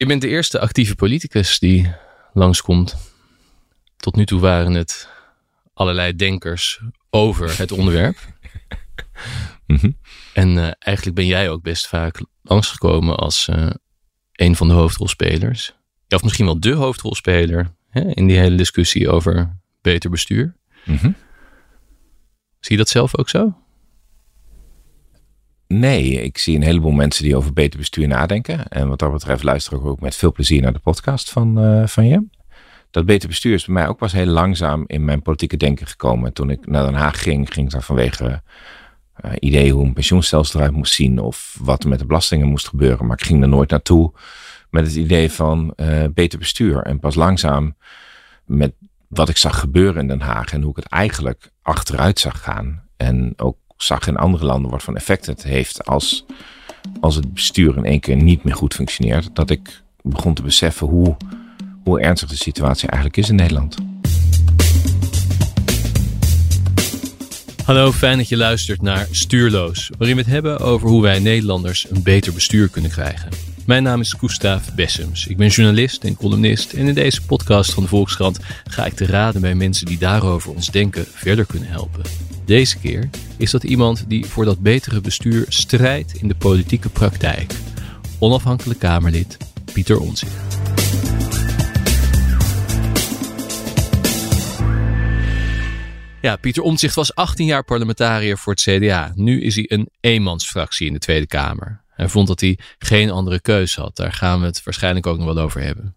Je bent de eerste actieve politicus die langskomt. Tot nu toe waren het allerlei denkers over het onderwerp. Mhm. En eh, eigenlijk ben jij ook best vaak langsgekomen als eh, een van de hoofdrolspelers. Ja, of misschien wel de hoofdrolspeler hè, in die hele discussie over beter bestuur. Mhm. Zie je dat zelf ook zo? Nee, ik zie een heleboel mensen die over beter bestuur nadenken. En wat dat betreft luister ik ook met veel plezier naar de podcast van, eh, van je. Dat beter bestuur is bij mij ook pas heel langzaam in mijn politieke denken gekomen. Toen ik naar Den Haag ging, ging ik daar vanwege uh, ideeën hoe een pensioenstelsel eruit moest zien of wat er met de belastingen moest gebeuren. Maar ik ging er nooit naartoe met het idee van eh, beter bestuur. En pas langzaam met wat ik zag gebeuren in Den Haag en hoe ik het eigenlijk achteruit zag gaan. En ook zag in andere landen wat voor effect het heeft als, als het bestuur in één keer niet meer goed functioneert. Dat ik begon te beseffen hoe, hoe ernstig de situatie eigenlijk is in Nederland. Hallo, fijn dat je luistert naar Stuurloos, waarin we het hebben over hoe wij Nederlanders een beter bestuur kunnen krijgen. Mijn naam is Gustav Bessems. Ik ben journalist en columnist en in deze podcast van de Volkskrant ga ik te raden bij mensen die daarover ons denken verder kunnen helpen. Deze keer is dat iemand die voor dat betere bestuur strijdt in de politieke praktijk. Onafhankelijk Kamerlid Pieter Onzicht. Ja, Pieter Omtzigt was 18 jaar parlementariër voor het CDA. Nu is hij een eenmansfractie in de Tweede Kamer. Hij vond dat hij geen andere keus had. Daar gaan we het waarschijnlijk ook nog wel over hebben.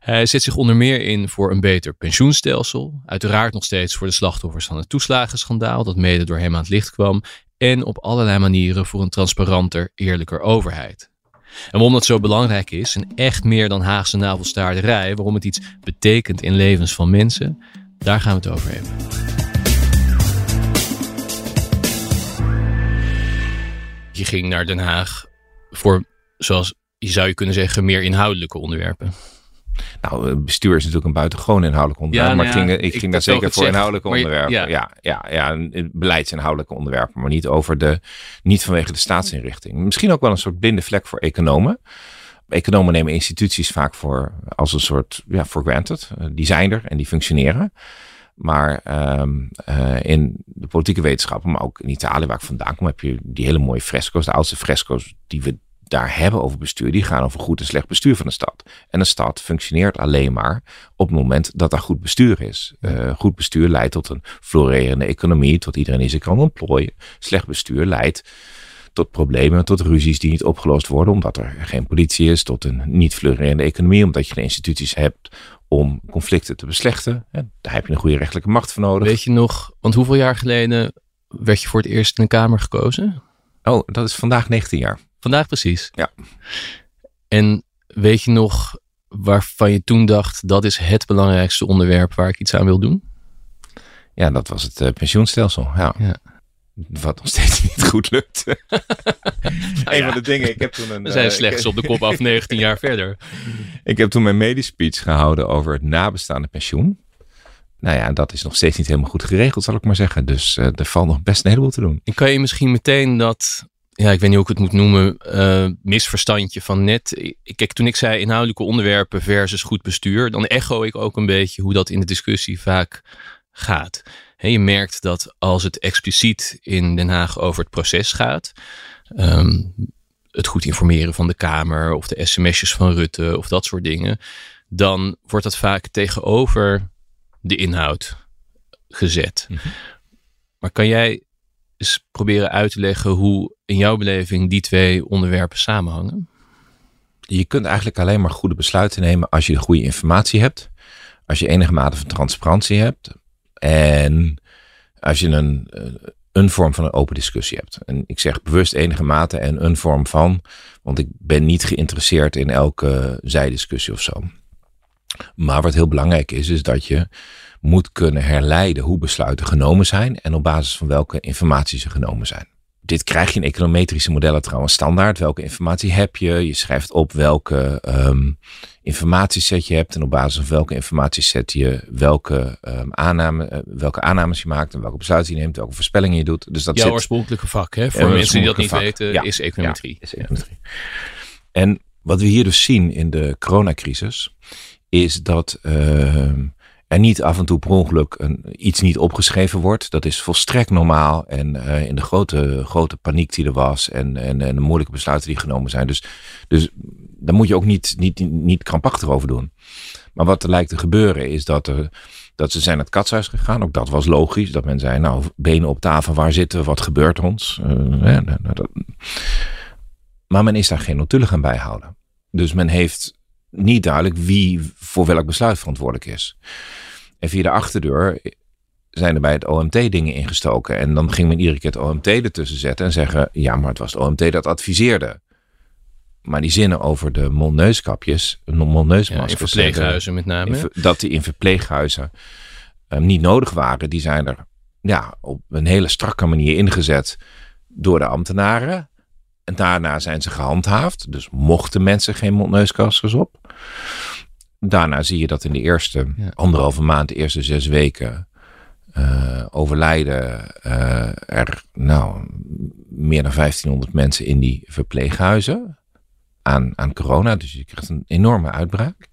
Hij zet zich onder meer in voor een beter pensioenstelsel. Uiteraard nog steeds voor de slachtoffers van het toeslagenschandaal, dat mede door hem aan het licht kwam. En op allerlei manieren voor een transparanter, eerlijker overheid. En waarom dat zo belangrijk is, en echt meer dan Haagse navelstaarderij, waarom het iets betekent in levens van mensen, daar gaan we het over hebben. Je ging naar Den Haag voor, zoals je zou je kunnen zeggen, meer inhoudelijke onderwerpen. Nou, bestuur is natuurlijk een buitengewoon inhoudelijk onderwerp. Ja, maar nou ik ja, ging, ik ik ging daar zeker voor inhoudelijke je- onderwerpen. ja. Ja, ja, ja, beleidsinhoudelijke onderwerpen, maar niet over de, niet vanwege de staatsinrichting. Misschien ook wel een soort blinde vlek voor economen. Economen nemen instituties vaak voor als een soort, ja, for granted. Eh, Die zijn er en die functioneren. Maar ehm, eh, in de politieke wetenschappen, maar ook in Italië, waar ik vandaan kom, heb je die hele mooie fresco's. De oudste fresco's die we daar hebben over bestuur, die gaan over goed en slecht bestuur van de stad. En een stad functioneert alleen maar op het moment dat daar goed bestuur is. Eh, goed bestuur leidt tot een florerende economie, tot iedereen die zich kan ontplooien. Slecht bestuur leidt tot problemen, tot ruzies die niet opgelost worden, omdat er geen politie is, tot een niet florerende economie, omdat je geen instituties hebt om conflicten te beslechten. Hè, Daar heb je een goede rechtelijke macht voor nodig. Weet je nog, want hoeveel jaar geleden werd je voor het eerst in de Kamer gekozen? Oh, dat is vandaag 19 jaar. Vandaag precies. Ja. En weet je nog waarvan je toen dacht, dat is het belangrijkste onderwerp waar ik iets aan wil doen? Ja, dat was het eh, pensioenstelsel. Ja. Ja. Wat nog steeds niet goed lukt. een ja. van de dingen, ik heb toen een. We zijn eh, slechts op de kop af 19 jaar verder. ik heb toen mijn mediespeech gehouden over het nabestaande pensioen. Nou ja, dat is nog steeds niet helemaal goed geregeld, zal ik maar zeggen. Dus eh, er valt nog best een heleboel te doen. En kan je misschien meteen dat, ja, ik weet niet hoe ik het moet noemen, eh, misverstandje van net. Kijk, toen ik zei inhoudelijke onderwerpen versus goed bestuur, dan echo ik ook een beetje hoe dat in de discussie vaak gaat. Je merkt dat als het expliciet in Den Haag over het proces gaat, ehm, het goed informeren van de Kamer of de sms'jes van Rutte of dat soort dingen, dan wordt dat vaak tegenover de inhoud gezet. Maar kan jij eens proberen uit te leggen hoe in jouw beleving die twee onderwerpen samenhangen? Je kunt eigenlijk alleen maar goede besluiten nemen als je de goede informatie hebt. Als je enige mate van transparantie hebt. En als je een, eh, een vorm van een open discussie hebt. En ik zeg bewust enige mate en een vorm van. Want ik ben niet geïnteresseerd in elke zijdiscussie of zo. Maar wat heel belangrijk is, is dat je moet kunnen herleiden hoe besluiten genomen zijn. En op basis van welke informatie ze genomen zijn. Dit krijg je in econometrische modellen trouwens standaard. Welke informatie heb je? Je schrijft op welke ehm informatieset je hebt. En op basis van welke informatieset je welke, ehm aanname, eh, welke aannames je maakt. En welke besluiten je neemt. Welke voorspellingen je doet. Dus dat Jouw zit oorspronkelijke vak, hè? Voor mensen die dat niet weten. Ja, is econometrie. ja, is econometrie. En Wat we hier dus zien in de coronacrisis is dat uh, er niet af en toe per ongeluk een, iets niet opgeschreven wordt. Dat is volstrekt normaal. En uh, in de grote, grote paniek die er was en, en, en de moeilijke besluiten die genomen zijn. Dus, dus daar moet je ook niet, niet, niet krampachtig over doen. Maar wat er lijkt te gebeuren is dat, dat ze zijn naar het katshuis gegaan. Ook dat was logisch. Dat men zei, nou, benen op tafel, waar zitten we? Wat gebeurt ons? Uh, dat... Maar men is daar geen notulen gaan bijhouden. Dus men heeft niet duidelijk wie voor welk besluit verantwoordelijk is. En via de achterdeur zijn er bij het OMT dingen ingestoken. En dan ging men iedere keer het OMT ertussen zetten en zeggen: ja, maar het was het OMT dat adviseerde. Maar die zinnen over de mondneuskapjes, mondneusmaskers. Ja, in verpleeghuizen met name. dat die in verpleeghuizen um, niet nodig waren, die zijn er ja, op een hele strakke manier ingezet door de ambtenaren. En daarna zijn ze gehandhaafd. Dus mochten mensen geen mondneuskasters op. Daarna zie je dat in de eerste anderhalve maand, de eerste zes weken, uh, overlijden uh, er nou, meer dan 1500 mensen in die verpleeghuizen aan, aan corona. Dus je krijgt een enorme uitbraak.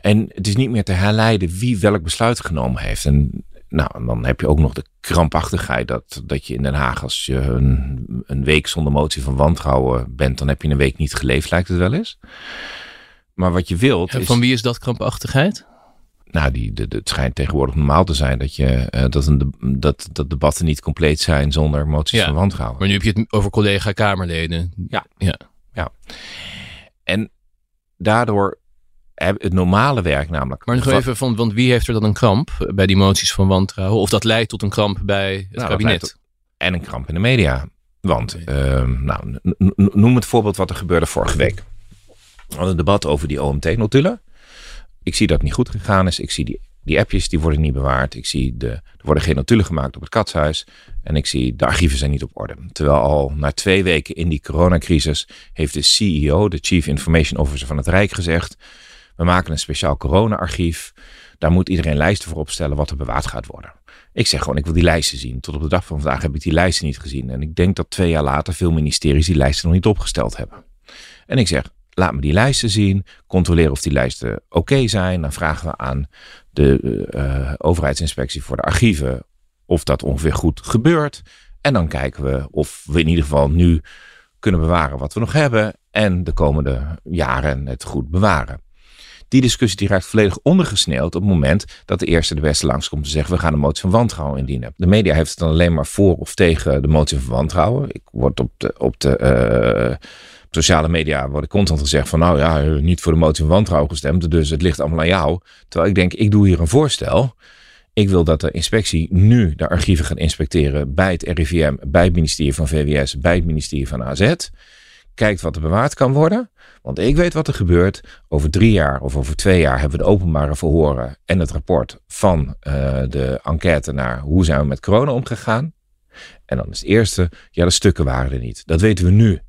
En het is niet meer te herleiden wie welk besluit genomen heeft. En nou, dan heb je ook nog de krampachtigheid dat, dat je in Den Haag, als je een, een week zonder motie van wantrouwen bent, dan heb je een week niet geleefd, lijkt het wel eens. Maar wat je wilt. En van wie is dat krampachtigheid? Nou, die, de, de, het schijnt tegenwoordig normaal te zijn dat, je, uh, dat, een, dat, dat debatten niet compleet zijn zonder moties van wantrouwen. Maar nu heb je het over collega-Kamerleden. Ja. ja. ja. En daardoor het normale werk namelijk. Maar nog even van, want wie heeft er dan een kramp bij die moties van wantrouwen? Of dat leidt tot een kramp bij het nou, kabinet? en een kramp in de media. Want, uh, nou, noem het voorbeeld wat er gebeurde vorige week. We hadden een debat over die OMT-notulen. Ik zie dat het niet goed gegaan is. Ik zie die, die appjes, die worden niet bewaard. Ik zie, de, er worden geen notulen gemaakt op het katshuis. En ik zie, de archieven zijn niet op orde. Terwijl al na twee weken in die coronacrisis heeft de CEO, de Chief Information Officer van het Rijk, gezegd we maken een speciaal corona-archief. Daar moet iedereen lijsten voor opstellen wat er bewaard gaat worden. Ik zeg gewoon, ik wil die lijsten zien. Tot op de dag van vandaag heb ik die lijsten niet gezien. En ik denk dat twee jaar later veel ministeries die lijsten nog niet opgesteld hebben. En ik zeg, laat me die lijsten zien. Controleer of die lijsten oké zijn. Dan vragen we aan de uh, overheidsinspectie voor de archieven of dat ongeveer goed gebeurt. En dan kijken we of we in ieder geval nu kunnen bewaren wat we nog hebben. En de komende jaren het goed bewaren. Die discussie die raakt volledig ondergesneeuwd op het moment dat de eerste de beste langskomt te zeggen we gaan een motie van wantrouwen indienen. De media heeft het dan alleen maar voor of tegen de motie van wantrouwen. Ik word op de, op de uh, sociale media wordt constant gezegd van nou ja, niet voor de motie van wantrouwen gestemd, dus het ligt allemaal aan jou. Terwijl ik denk, ik doe hier een voorstel. Ik wil dat de inspectie nu de archieven gaat inspecteren bij het RIVM, bij het ministerie van VWS, bij het ministerie van AZ. Kijkt wat er bewaard kan worden. Want ik weet wat er gebeurt. Over drie jaar of over twee jaar hebben we de openbare verhoren en het rapport van uh, de enquête naar hoe zijn we met corona omgegaan. En dan is het eerste, ja, de stukken waren er niet. Dat weten we nu.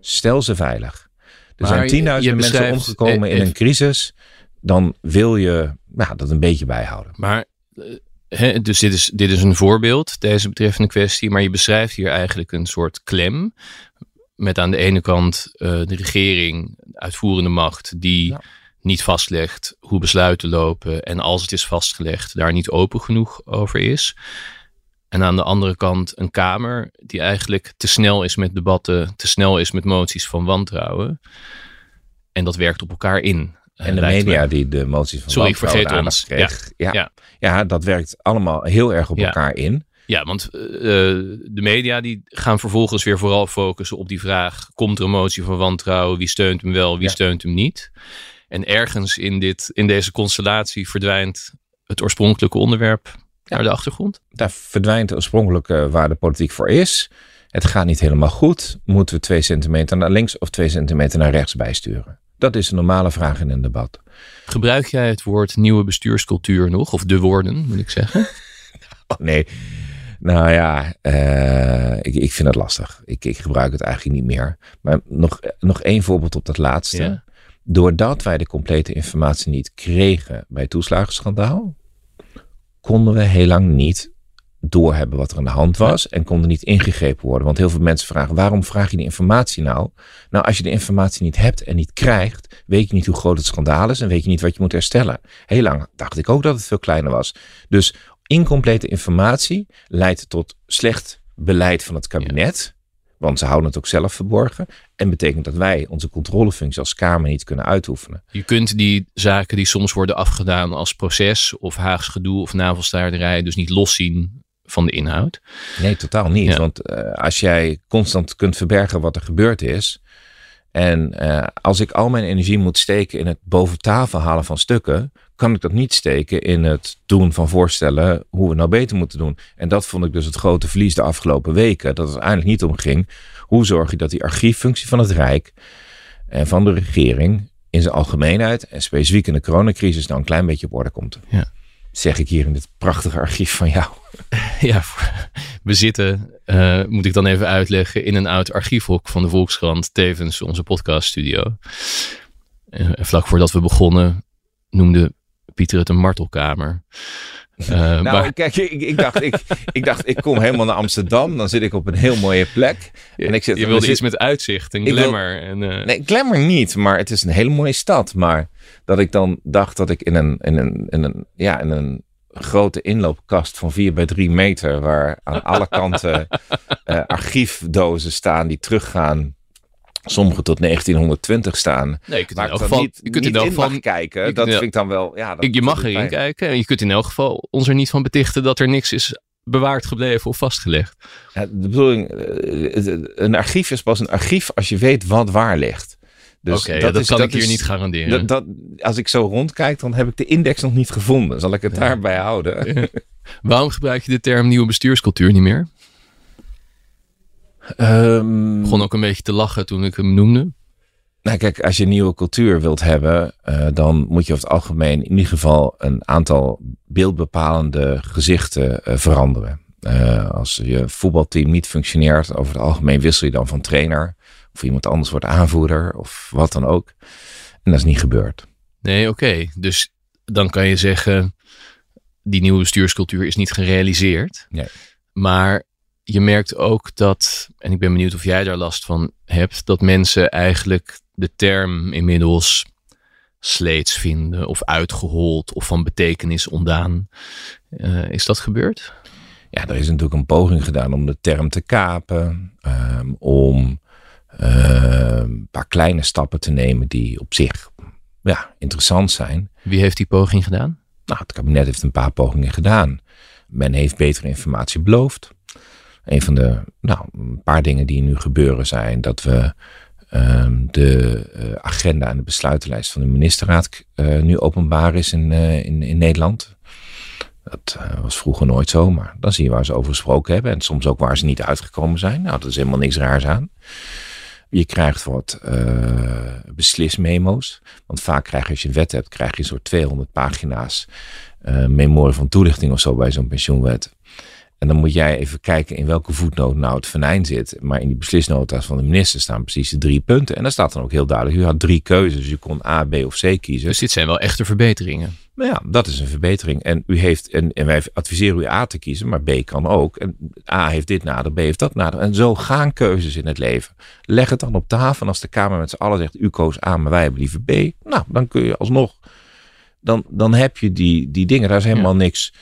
Stel ze veilig. Er maar zijn 10.000 mensen omgekomen in een crisis. Dan wil je nou, dat een beetje bijhouden. Maar dus dit is, dit is een voorbeeld, deze betreffende kwestie. Maar je beschrijft hier eigenlijk een soort klem met aan de ene kant uh, de regering, uitvoerende macht, die niet vastlegt hoe besluiten lopen en als het is vastgelegd, daar niet open genoeg over is. En aan de andere kant een Kamer die eigenlijk te snel is met debatten, te snel is met moties van wantrouwen. En dat werkt op elkaar in. En de media die de moties van Sorry, wantrouwen vergeet ons. Kreeg, ja. Ja. ja. dat werkt allemaal heel erg op elkaar in. Ja, want uh, de media die gaan vervolgens weer vooral focussen op die vraag: komt er een motie van wantrouwen? Wie steunt hem wel, wie steunt hem niet? En ergens in, dit, in deze constellatie verdwijnt het oorspronkelijke onderwerp naar de achtergrond. Daar verdwijnt het oorspronkelijke waar de politiek voor is. Het gaat niet helemaal goed. Moeten we twee centimeter naar links of twee centimeter naar rechts bijsturen? Dat is een normale vraag in een debat. Gebruik jij het woord nieuwe bestuurscultuur nog? Of de woorden, moet ik zeggen? oh, nee, nou ja, uh, ik, ik vind het lastig. Ik, ik gebruik het eigenlijk niet meer. Maar nog, nog één voorbeeld op dat laatste. Doordat wij de complete informatie niet kregen bij het toeslagenschandaal, konden we heel lang niet doorhebben wat er aan de hand was en konden niet ingegrepen worden. Want heel veel mensen vragen, waarom vraag je die informatie nou? Nou, als je de informatie niet hebt en niet krijgt, weet je niet hoe groot het schandaal is en weet je niet wat je moet herstellen. Heel lang dacht ik ook dat het veel kleiner was. Dus incomplete informatie leidt tot slecht beleid van het kabinet. Want ze houden het ook zelf verborgen. En betekent dat wij onze controlefunctie als Kamer niet kunnen uitoefenen. Je kunt die zaken die soms worden afgedaan als proces of Haags gedoe of navelstaarderij dus niet loszien van de inhoud. Nee, totaal niet. Want uh, als jij constant kunt verbergen wat er gebeurd is. En uh, als ik al mijn energie moet steken in het boven tafel halen van stukken, kan ik dat niet steken in het doen van voorstellen hoe we het nou beter moeten doen. En dat vond ik dus het grote verlies de afgelopen weken. Dat het eigenlijk niet om ging. Hoe zorg je dat die archieffunctie van het Rijk en van de regering in zijn algemeenheid en specifiek in de coronacrisis nou een klein beetje op orde komt. Ja. Zeg ik hier in dit prachtige archief van jou. Ja, we zitten, uh, moet ik dan even uitleggen, in een oud archiefhok van de Volkskrant, tevens onze podcaststudio. Uh, vlak voordat we begonnen noemde Pieter het een martelkamer. Uh, nou, maar... kijk, ik, ik, dacht, ik, ik dacht, ik kom helemaal naar Amsterdam. Dan zit ik op een heel mooie plek. En ik zit, je wilde iets met uitzicht en glamour. en, uh... Nee, glamour niet, maar het is een hele mooie stad. Maar dat ik dan dacht dat ik in een, in een, in een, ja, in een grote inloopkast van 4 bij 3 meter, waar aan alle kanten uh, archiefdozen staan die teruggaan sommige tot 1920 staan. Nee, je kunt in elk geval, niet, je kunt in elk geval kijken. Dat vind ik dan wel. Ja, dat je mag erin kijken en je kunt in elk geval ons er niet van betichten dat er niks is bewaard gebleven of vastgelegd. Ja, de bedoeling, eh, een archief is pas een archief als je weet wat waar ligt. Dus dat, kan ik hier niet garanderen. Dat, als ik zo rondkijk, dan heb ik de index nog niet gevonden. Zal ik het daarbij houden? Waarom gebruik je de term nieuwe bestuurscultuur niet meer? Um, begon ook een beetje te lachen toen ik hem noemde. Nou, kijk, als je een nieuwe cultuur wilt hebben, uh, dan moet je over het algemeen in ieder geval een aantal beeldbepalende gezichten uh, veranderen. Uh, als je voetbalteam niet functioneert, over het algemeen wissel je dan van trainer. Of iemand anders wordt aanvoerder of wat dan ook. En dat is niet gebeurd. Nee, oké. Dus dan kan je zeggen, die nieuwe bestuurscultuur is niet gerealiseerd. Nee. Maar je merkt ook dat, en ik ben benieuwd of jij daar last van hebt, dat mensen eigenlijk de term inmiddels sleets vinden of uitgehold of van betekenis ontdaan. Uh, is dat gebeurd? Ja, er is natuurlijk een poging gedaan om de term te kapen, um, om uh, een paar kleine stappen te nemen die op zich ja, interessant zijn. Wie heeft die poging gedaan? Nou, het kabinet heeft een paar pogingen gedaan. Men heeft betere informatie beloofd. Een van de, nou, een paar dingen die nu gebeuren zijn dat we um, de uh, agenda en de besluitenlijst van de ministerraad uh, nu openbaar is in, uh, in, in Nederland. Dat was vroeger nooit zo, maar dan zie je waar ze over gesproken hebben. En soms ook waar ze niet uitgekomen zijn. Nou, dat is helemaal niks raars aan. Je krijgt wat beslismemo's. Want vaak krijg je, als je een wet hebt, krijg je soort 200 pagina's memorie van toelichting of zo bij zo'n pensioenwet. En dan moet jij even kijken in welke voetnoot nou het venijn zit. Maar in die beslisnota's van de minister staan precies de drie punten. En daar staat dan ook heel duidelijk, u had drie keuzes. U kon A, B of C kiezen. Dus dit zijn wel echte verbeteringen. Nou ja, dat is een verbetering. En, u heeft, en, en wij adviseren u A te kiezen, maar B kan ook. En A heeft dit nadeel, B heeft dat nadeel. En zo gaan keuzes in het leven. Leg het dan op tafel. En als de Kamer met z'n allen zegt, u koos A, maar wij hebben liever B. Nou, dan kun je alsnog, dan, dan heb je die, die dingen. Daar is helemaal niks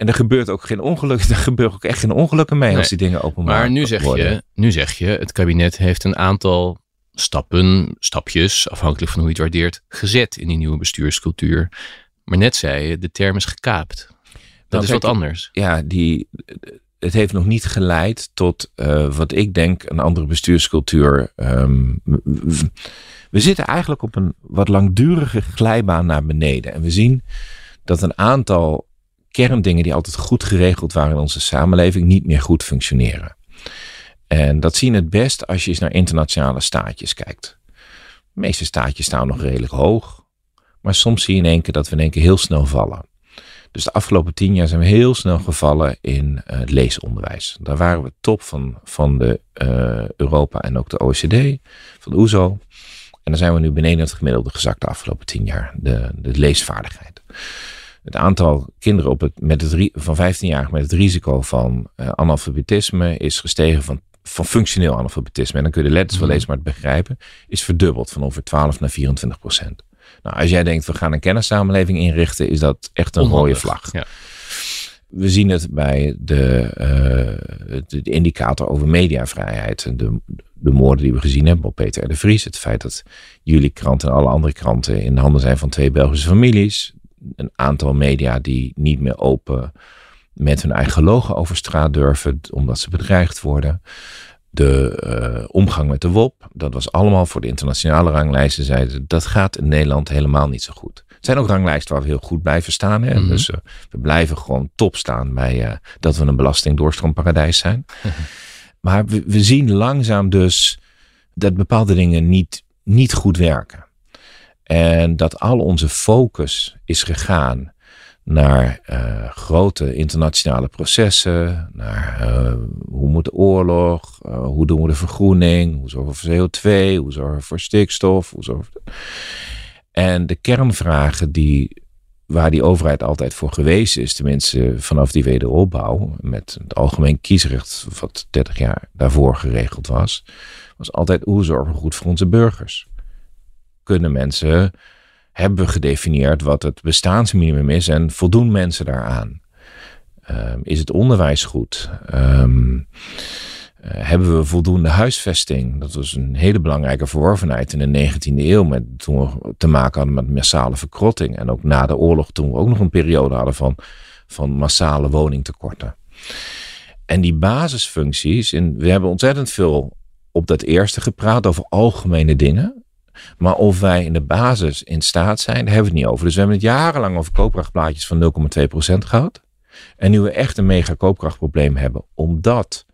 en er gebeurt ook geen ongeluk. Er gebeurt ook echt geen ongelukken mee als die dingen openbaar Maar nu zeg, je, nu zeg je, het kabinet heeft een aantal stappen, stapjes, afhankelijk van hoe je het waardeert, gezet in die nieuwe bestuurscultuur. Maar net zei je, de term is gekaapt. Dat is wat anders. Ja, die, het heeft nog niet geleid tot uh, wat ik denk een andere bestuurscultuur. Um, we zitten eigenlijk op een wat langdurige glijbaan naar beneden. En we zien dat een aantal kerndingen die altijd goed geregeld waren in onze samenleving niet meer goed functioneren. En dat zie je het best als je eens naar internationale staatjes kijkt. De meeste staatjes staan nog redelijk hoog, maar soms zie je in één keer dat we in één keer heel snel vallen. Dus de afgelopen tien jaar zijn we heel snel gevallen in uh, het leesonderwijs. Daar waren we top van, van de uh, Europa en ook de OECD, van de OESO. E en dan zijn we nu beneden het gemiddelde gezakt de afgelopen tien jaar, de, de leesvaardigheid. Het aantal kinderen op het, met het, van 15 jaar met het risico van uh, analfabetisme is gestegen van, van functioneel analfabetisme. En dan kun je de letters wel mhm. lezen, maar het begrijpen is verdubbeld van over 12 naar 24 procent. Nou, als jij denkt, we gaan een kennissamenleving inrichten, is dat echt een rode vlag. Ja. We zien het bij de, uh, de, indicator over mediavrijheid. De, de moorden die we gezien hebben op Peter R. de Vries. Het feit dat jullie krant en alle andere kranten in de handen zijn van twee Belgische families. Een aantal media die niet meer open met hun eigen logo over straat durven, omdat ze bedreigd worden. De uh, omgang met de WOP, dat was allemaal voor de internationale ranglijsten. Zeiden dat gaat in Nederland helemaal niet zo goed. Er zijn ook ranglijsten waar we heel goed blijven staan. Hè? Mhm. Dus uh, we blijven gewoon top staan bij uh, dat we een belastingdoorstromparadijs zijn. Maar we, we, zien langzaam dus dat bepaalde dingen niet, niet goed werken. En dat al onze focus is gegaan naar uh, grote internationale processen, naar uh, hoe moet de oorlog, uh, hoe doen we de vergroening, hoe zorgen we voor CO2, hoe zorgen we voor stikstof, hoe zorgen we... En de kernvragen die, waar die overheid altijd voor geweest is, tenminste vanaf die wederopbouw, met het algemeen kiesrecht wat 30 jaar daarvoor geregeld was, was altijd hoe zorgen we goed voor onze burgers. Kunnen mensen hebben we gedefinieerd wat het bestaansminimum is en voldoen mensen daaraan? Um, is het onderwijs goed? Um, uh, hebben we voldoende huisvesting? Dat was een hele belangrijke verworvenheid in de 19e eeuw. Met, toen we te maken hadden met massale verkrotting. En ook na de oorlog, toen we ook nog een periode hadden van, van massale woningtekorten. En die basisfuncties, en we hebben ontzettend veel op dat eerste gepraat over algemene dingen. Maar of wij in de basis in staat zijn, daar hebben we het niet over. Dus we hebben het jarenlang over koopkrachtplaatjes van 0,2% gehad. En nu we echt een mega koopkrachtprobleem hebben, omdat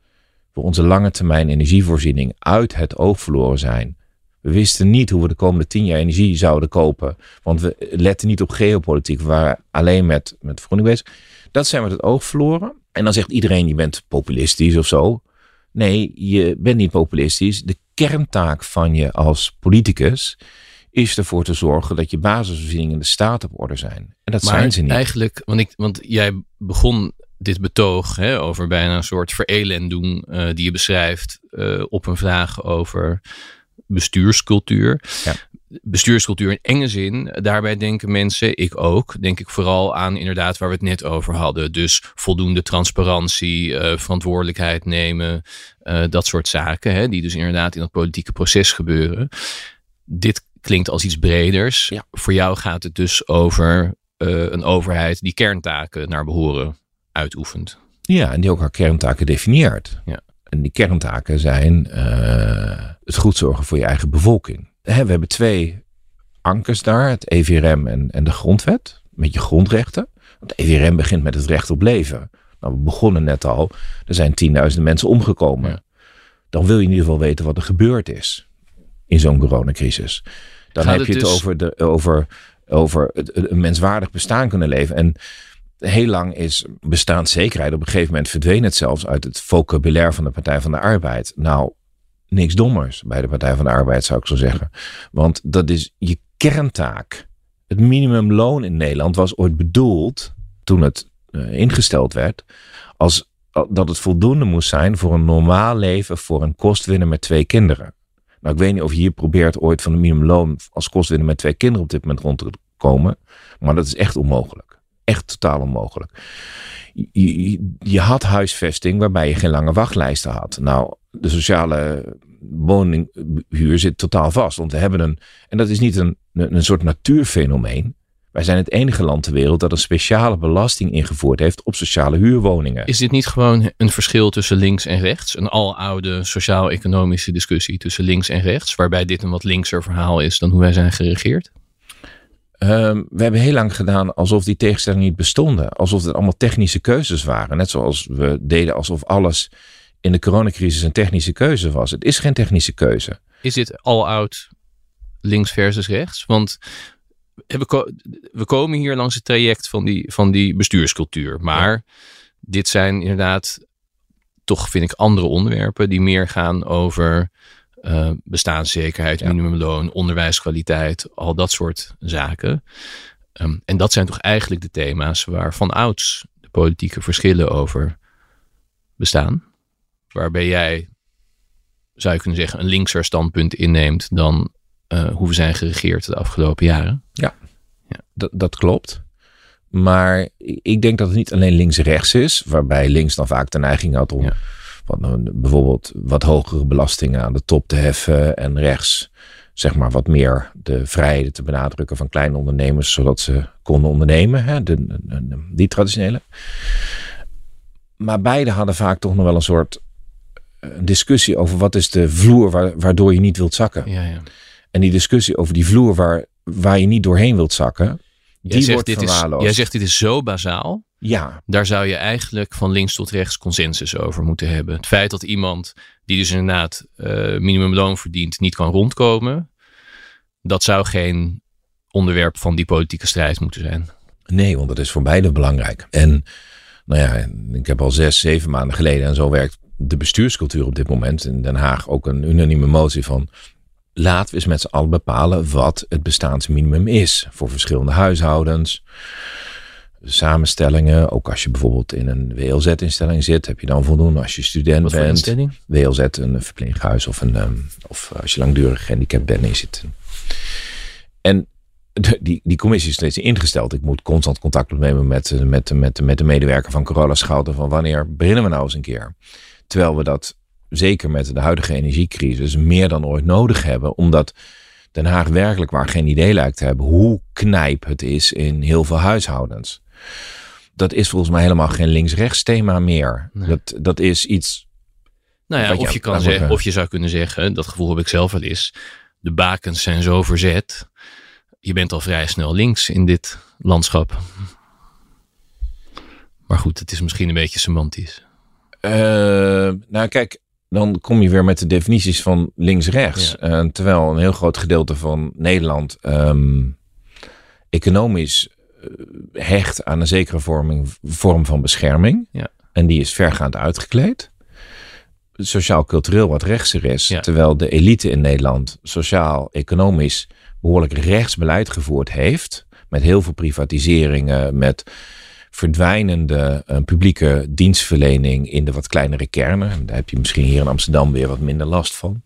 we onze lange termijn energievoorziening uit het oog verloren zijn. We wisten niet hoe we de komende tien jaar energie zouden kopen. Want we letten niet op geopolitiek. We waren alleen met, met vergroening bezig. Dat zijn we het oog verloren. En dan zegt iedereen, je bent populistisch of zo. Nee, je bent niet populistisch. De kerntaak van je als politicus is ervoor te zorgen dat je basisvoorzieningen in de staat op orde zijn. En dat zijn ze niet. Eigenlijk, want, ik, want jij begon dit betoog hè, over bijna een soort verelending uh, die je beschrijft uh, op een vraag over bestuurscultuur. Ja. Bestuurscultuur in enge zin, daarbij denken mensen, ik ook, denk ik vooral aan inderdaad waar we het net over hadden. Dus voldoende transparantie, uh, verantwoordelijkheid nemen, dat soort zaken, hè, die dus inderdaad in dat politieke proces gebeuren. Dit klinkt als iets breders. Ja. Voor jou gaat het dus over een overheid die kerntaken naar behoren uitoefent. Ja, en die ook haar kerntaken definieert. Ja. En die kerntaken zijn uh, het goed zorgen voor je eigen bevolking. we hebben twee ankers daar, het EVRM en, en de grondwet, met je grondrechten. Want het EVRM begint met het recht op leven. Nou, we begonnen net al, er zijn tienduizenden mensen omgekomen. Dan wil je in ieder geval weten wat er gebeurd is in zo'n coronacrisis. Dan heb je het, dus... over, de, over, over het, een menswaardig bestaan kunnen leven. En heel lang is bestaanszekerheid. Op een gegeven moment verdween het zelfs uit het vocabulaire van de Partij van de Arbeid. Nou, niks dommers bij de Partij van de Arbeid zou ik zo zeggen. Want dat is je kerntaak. Het minimumloon in Nederland was ooit bedoeld, toen het uh, ingesteld werd, als dat het voldoende moest zijn voor een normaal leven voor een kostwinner met twee kinderen. Nou, ik weet niet of je hier probeert ooit van een minimumloon als kostwinner met twee kinderen op dit moment rond te komen, maar dat is echt onmogelijk echt totaal onmogelijk. Je, je, had huisvesting waarbij je geen lange wachtlijsten had. Nou, de sociale woninghuur zit totaal vast. Want we hebben een, en dat is niet een, een soort natuurfenomeen. Wij zijn het enige land ter wereld dat een speciale belasting ingevoerd heeft op sociale huurwoningen. Is dit niet gewoon een verschil tussen links en rechts? Een aloude sociaal-economische discussie tussen links en rechts, waarbij dit een wat linkser verhaal is dan hoe wij zijn geregeerd? Ehm, we hebben heel lang gedaan alsof die tegenstellingen niet bestonden. Alsof het allemaal technische keuzes waren. Net zoals we deden alsof alles in de coronacrisis een technische keuze was. Het is geen technische keuze. Is dit al oud links versus rechts? Want we, we komen hier langs het traject van die, van die bestuurscultuur. Maar dit zijn inderdaad toch, vind ik, andere onderwerpen die meer gaan over uh, bestaanszekerheid, minimumloon, onderwijskwaliteit, al dat soort zaken. Ehm, en dat zijn toch eigenlijk de thema's waar van ouds de politieke verschillen over bestaan. Waarbij jij, zou je kunnen zeggen, een linkser standpunt inneemt dan uh, hoe we zijn geregeerd de afgelopen jaren. Ja, ja. Dat, dat klopt. Maar ik denk dat het niet alleen links-rechts is, waarbij links dan vaak de neiging had om wat, bijvoorbeeld wat hogere belastingen aan de top te heffen en rechts zeg maar wat meer de vrijheden te benadrukken van kleine ondernemers, zodat ze konden ondernemen, hè, de, die traditionele. Maar beide hadden vaak toch nog wel een soort een discussie over wat is de vloer waardoor je niet wilt zakken. Ja, ja. En die discussie over die vloer waar, waar je niet doorheen wilt zakken, die jij wordt dit is, Jij zegt dit is zo bazaal. Ja. Daar zou je eigenlijk van links tot rechts consensus over moeten hebben. Het feit dat iemand die dus inderdaad uh, minimumloon verdient niet kan rondkomen. Dat zou geen onderwerp van die politieke strijd moeten zijn. Nee, want dat is voor beide belangrijk. En nou ja, ik heb al zes, zeven maanden geleden en zo werkt de bestuurscultuur op dit moment in Den Haag ook een unanieme motie van laten we eens met z'n allen bepalen wat het bestaansminimum is voor verschillende huishoudens. Samenstellingen, ook als je bijvoorbeeld in een WLZ-instelling zit, heb je dan voldoende als je student wat bent. Instelling? WLZ, een verpleeghuis of, een, um, of als je langdurig gehandicapt bent en je zit. En de, die, die commissie is steeds ingesteld. Ik moet constant contact opnemen met, met, met, met de medewerker van Corolla Schouten van wanneer beginnen we nou eens een keer. Terwijl we dat zeker met de huidige energiecrisis, meer dan ooit nodig hebben. Omdat Den Haag werkelijk waar geen idee lijkt te hebben hoe knijp het is in heel veel huishoudens. Dat is volgens mij helemaal geen links-rechts thema meer. Dat, dat is iets. Nou ja, of je, kan zeggen, of je zou kunnen zeggen, dat gevoel heb ik zelf wel eens. De bakens zijn zo verzet. Je bent al vrij snel links in dit landschap. Maar goed, het is misschien een beetje semantisch. Uh, nou, kijk, dan kom je weer met de definities van links-rechts. Uh, terwijl een heel groot gedeelte van Nederland um, economisch uh, hecht aan een zekere vorming, vorm van bescherming. Ja. En die is vergaand uitgekleed. Sociaal-cultureel wat rechtser is. Ja. Terwijl de elite in Nederland sociaal-economisch behoorlijk rechtsbeleid gevoerd heeft. Met heel veel privatiseringen, met verdwijnende uh, publieke dienstverlening in de wat kleinere kernen. Daar heb je misschien hier in Amsterdam weer wat minder last van.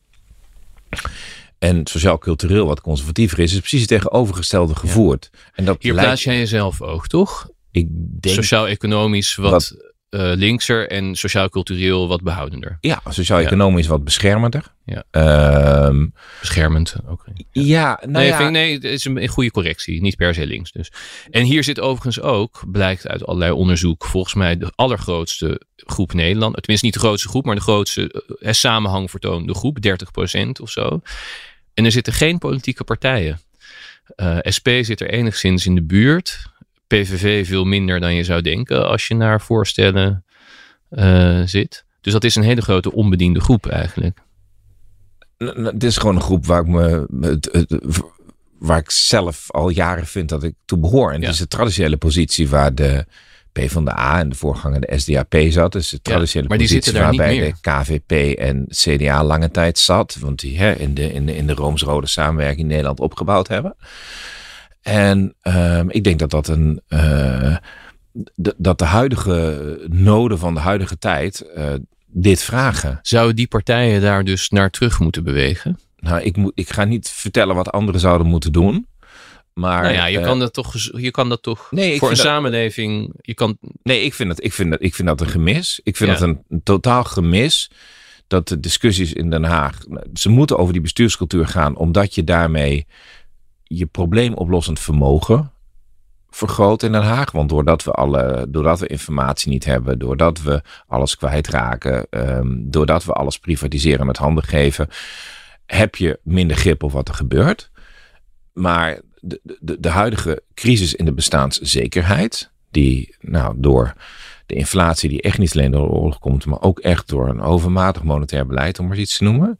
En sociaal-cultureel wat conservatiever is, is precies het tegenovergestelde gevoerd. En dat Hier plaats jij jezelf ook, toch? Ik denk Sociaal-economisch wat, wat uh, linkser en sociaal-cultureel wat behoudender. Ja, sociaal-economisch ja. wat beschermender. Ja. Uh, Beschermend ook. Ja, ja nou nee, ja. Vind, nee, het is een goede correctie. Niet per se links dus. En hier zit overigens ook, blijkt uit allerlei onderzoek, volgens mij de allergrootste groep Nederland. Tenminste niet de grootste groep, maar de grootste eh, samenhang vertoonde groep. 30% of zo. En er zitten geen politieke partijen. Uh, SP zit er enigszins in de buurt. PVV veel minder dan je zou denken als je naar voorstellen uh, zit. Dus dat is een hele grote onbediende groep eigenlijk. Het is gewoon een groep waar ik me. Het, het, waar ik zelf al jaren vind dat ik toe behoor. En ja. het is de traditionele positie waar de PvdA en de voorganger de SDAP zat. Dus de traditionele ja, maar die positie waarbij de KVP en CDA lange tijd zat. Want die hè, in de, in de, in de Rooms-Rode samenwerking in Nederland opgebouwd hebben. En um, ik denk dat dat een. Uh, dat de huidige noden van de huidige tijd uh, dit vragen. Zouden die partijen daar dus naar terug moeten bewegen? Nou, ik, moet, ik ga niet vertellen wat anderen zouden moeten doen. Maar, nou ja, je, uh, kan dat toch, je kan dat toch nee, voor een dat, samenleving. Je kan... Nee, ik vind, dat, ik, vind dat, ik vind dat een gemis. Ik vind ja. dat een, een, totaal gemis. Dat de discussies in Den Haag. Ze moeten over die bestuurscultuur gaan, omdat je daarmee je probleemoplossend vermogen vergroot in Den Haag. Want doordat we, alle, doordat we informatie niet hebben, doordat we alles kwijtraken, um, doordat we alles privatiseren met handen geven, heb je minder grip op wat er gebeurt. Maar de, de, de huidige crisis in de bestaanszekerheid, die nou, door de inflatie, die echt niet alleen door de oorlog komt, maar ook echt door een overmatig monetair beleid, om maar iets te noemen.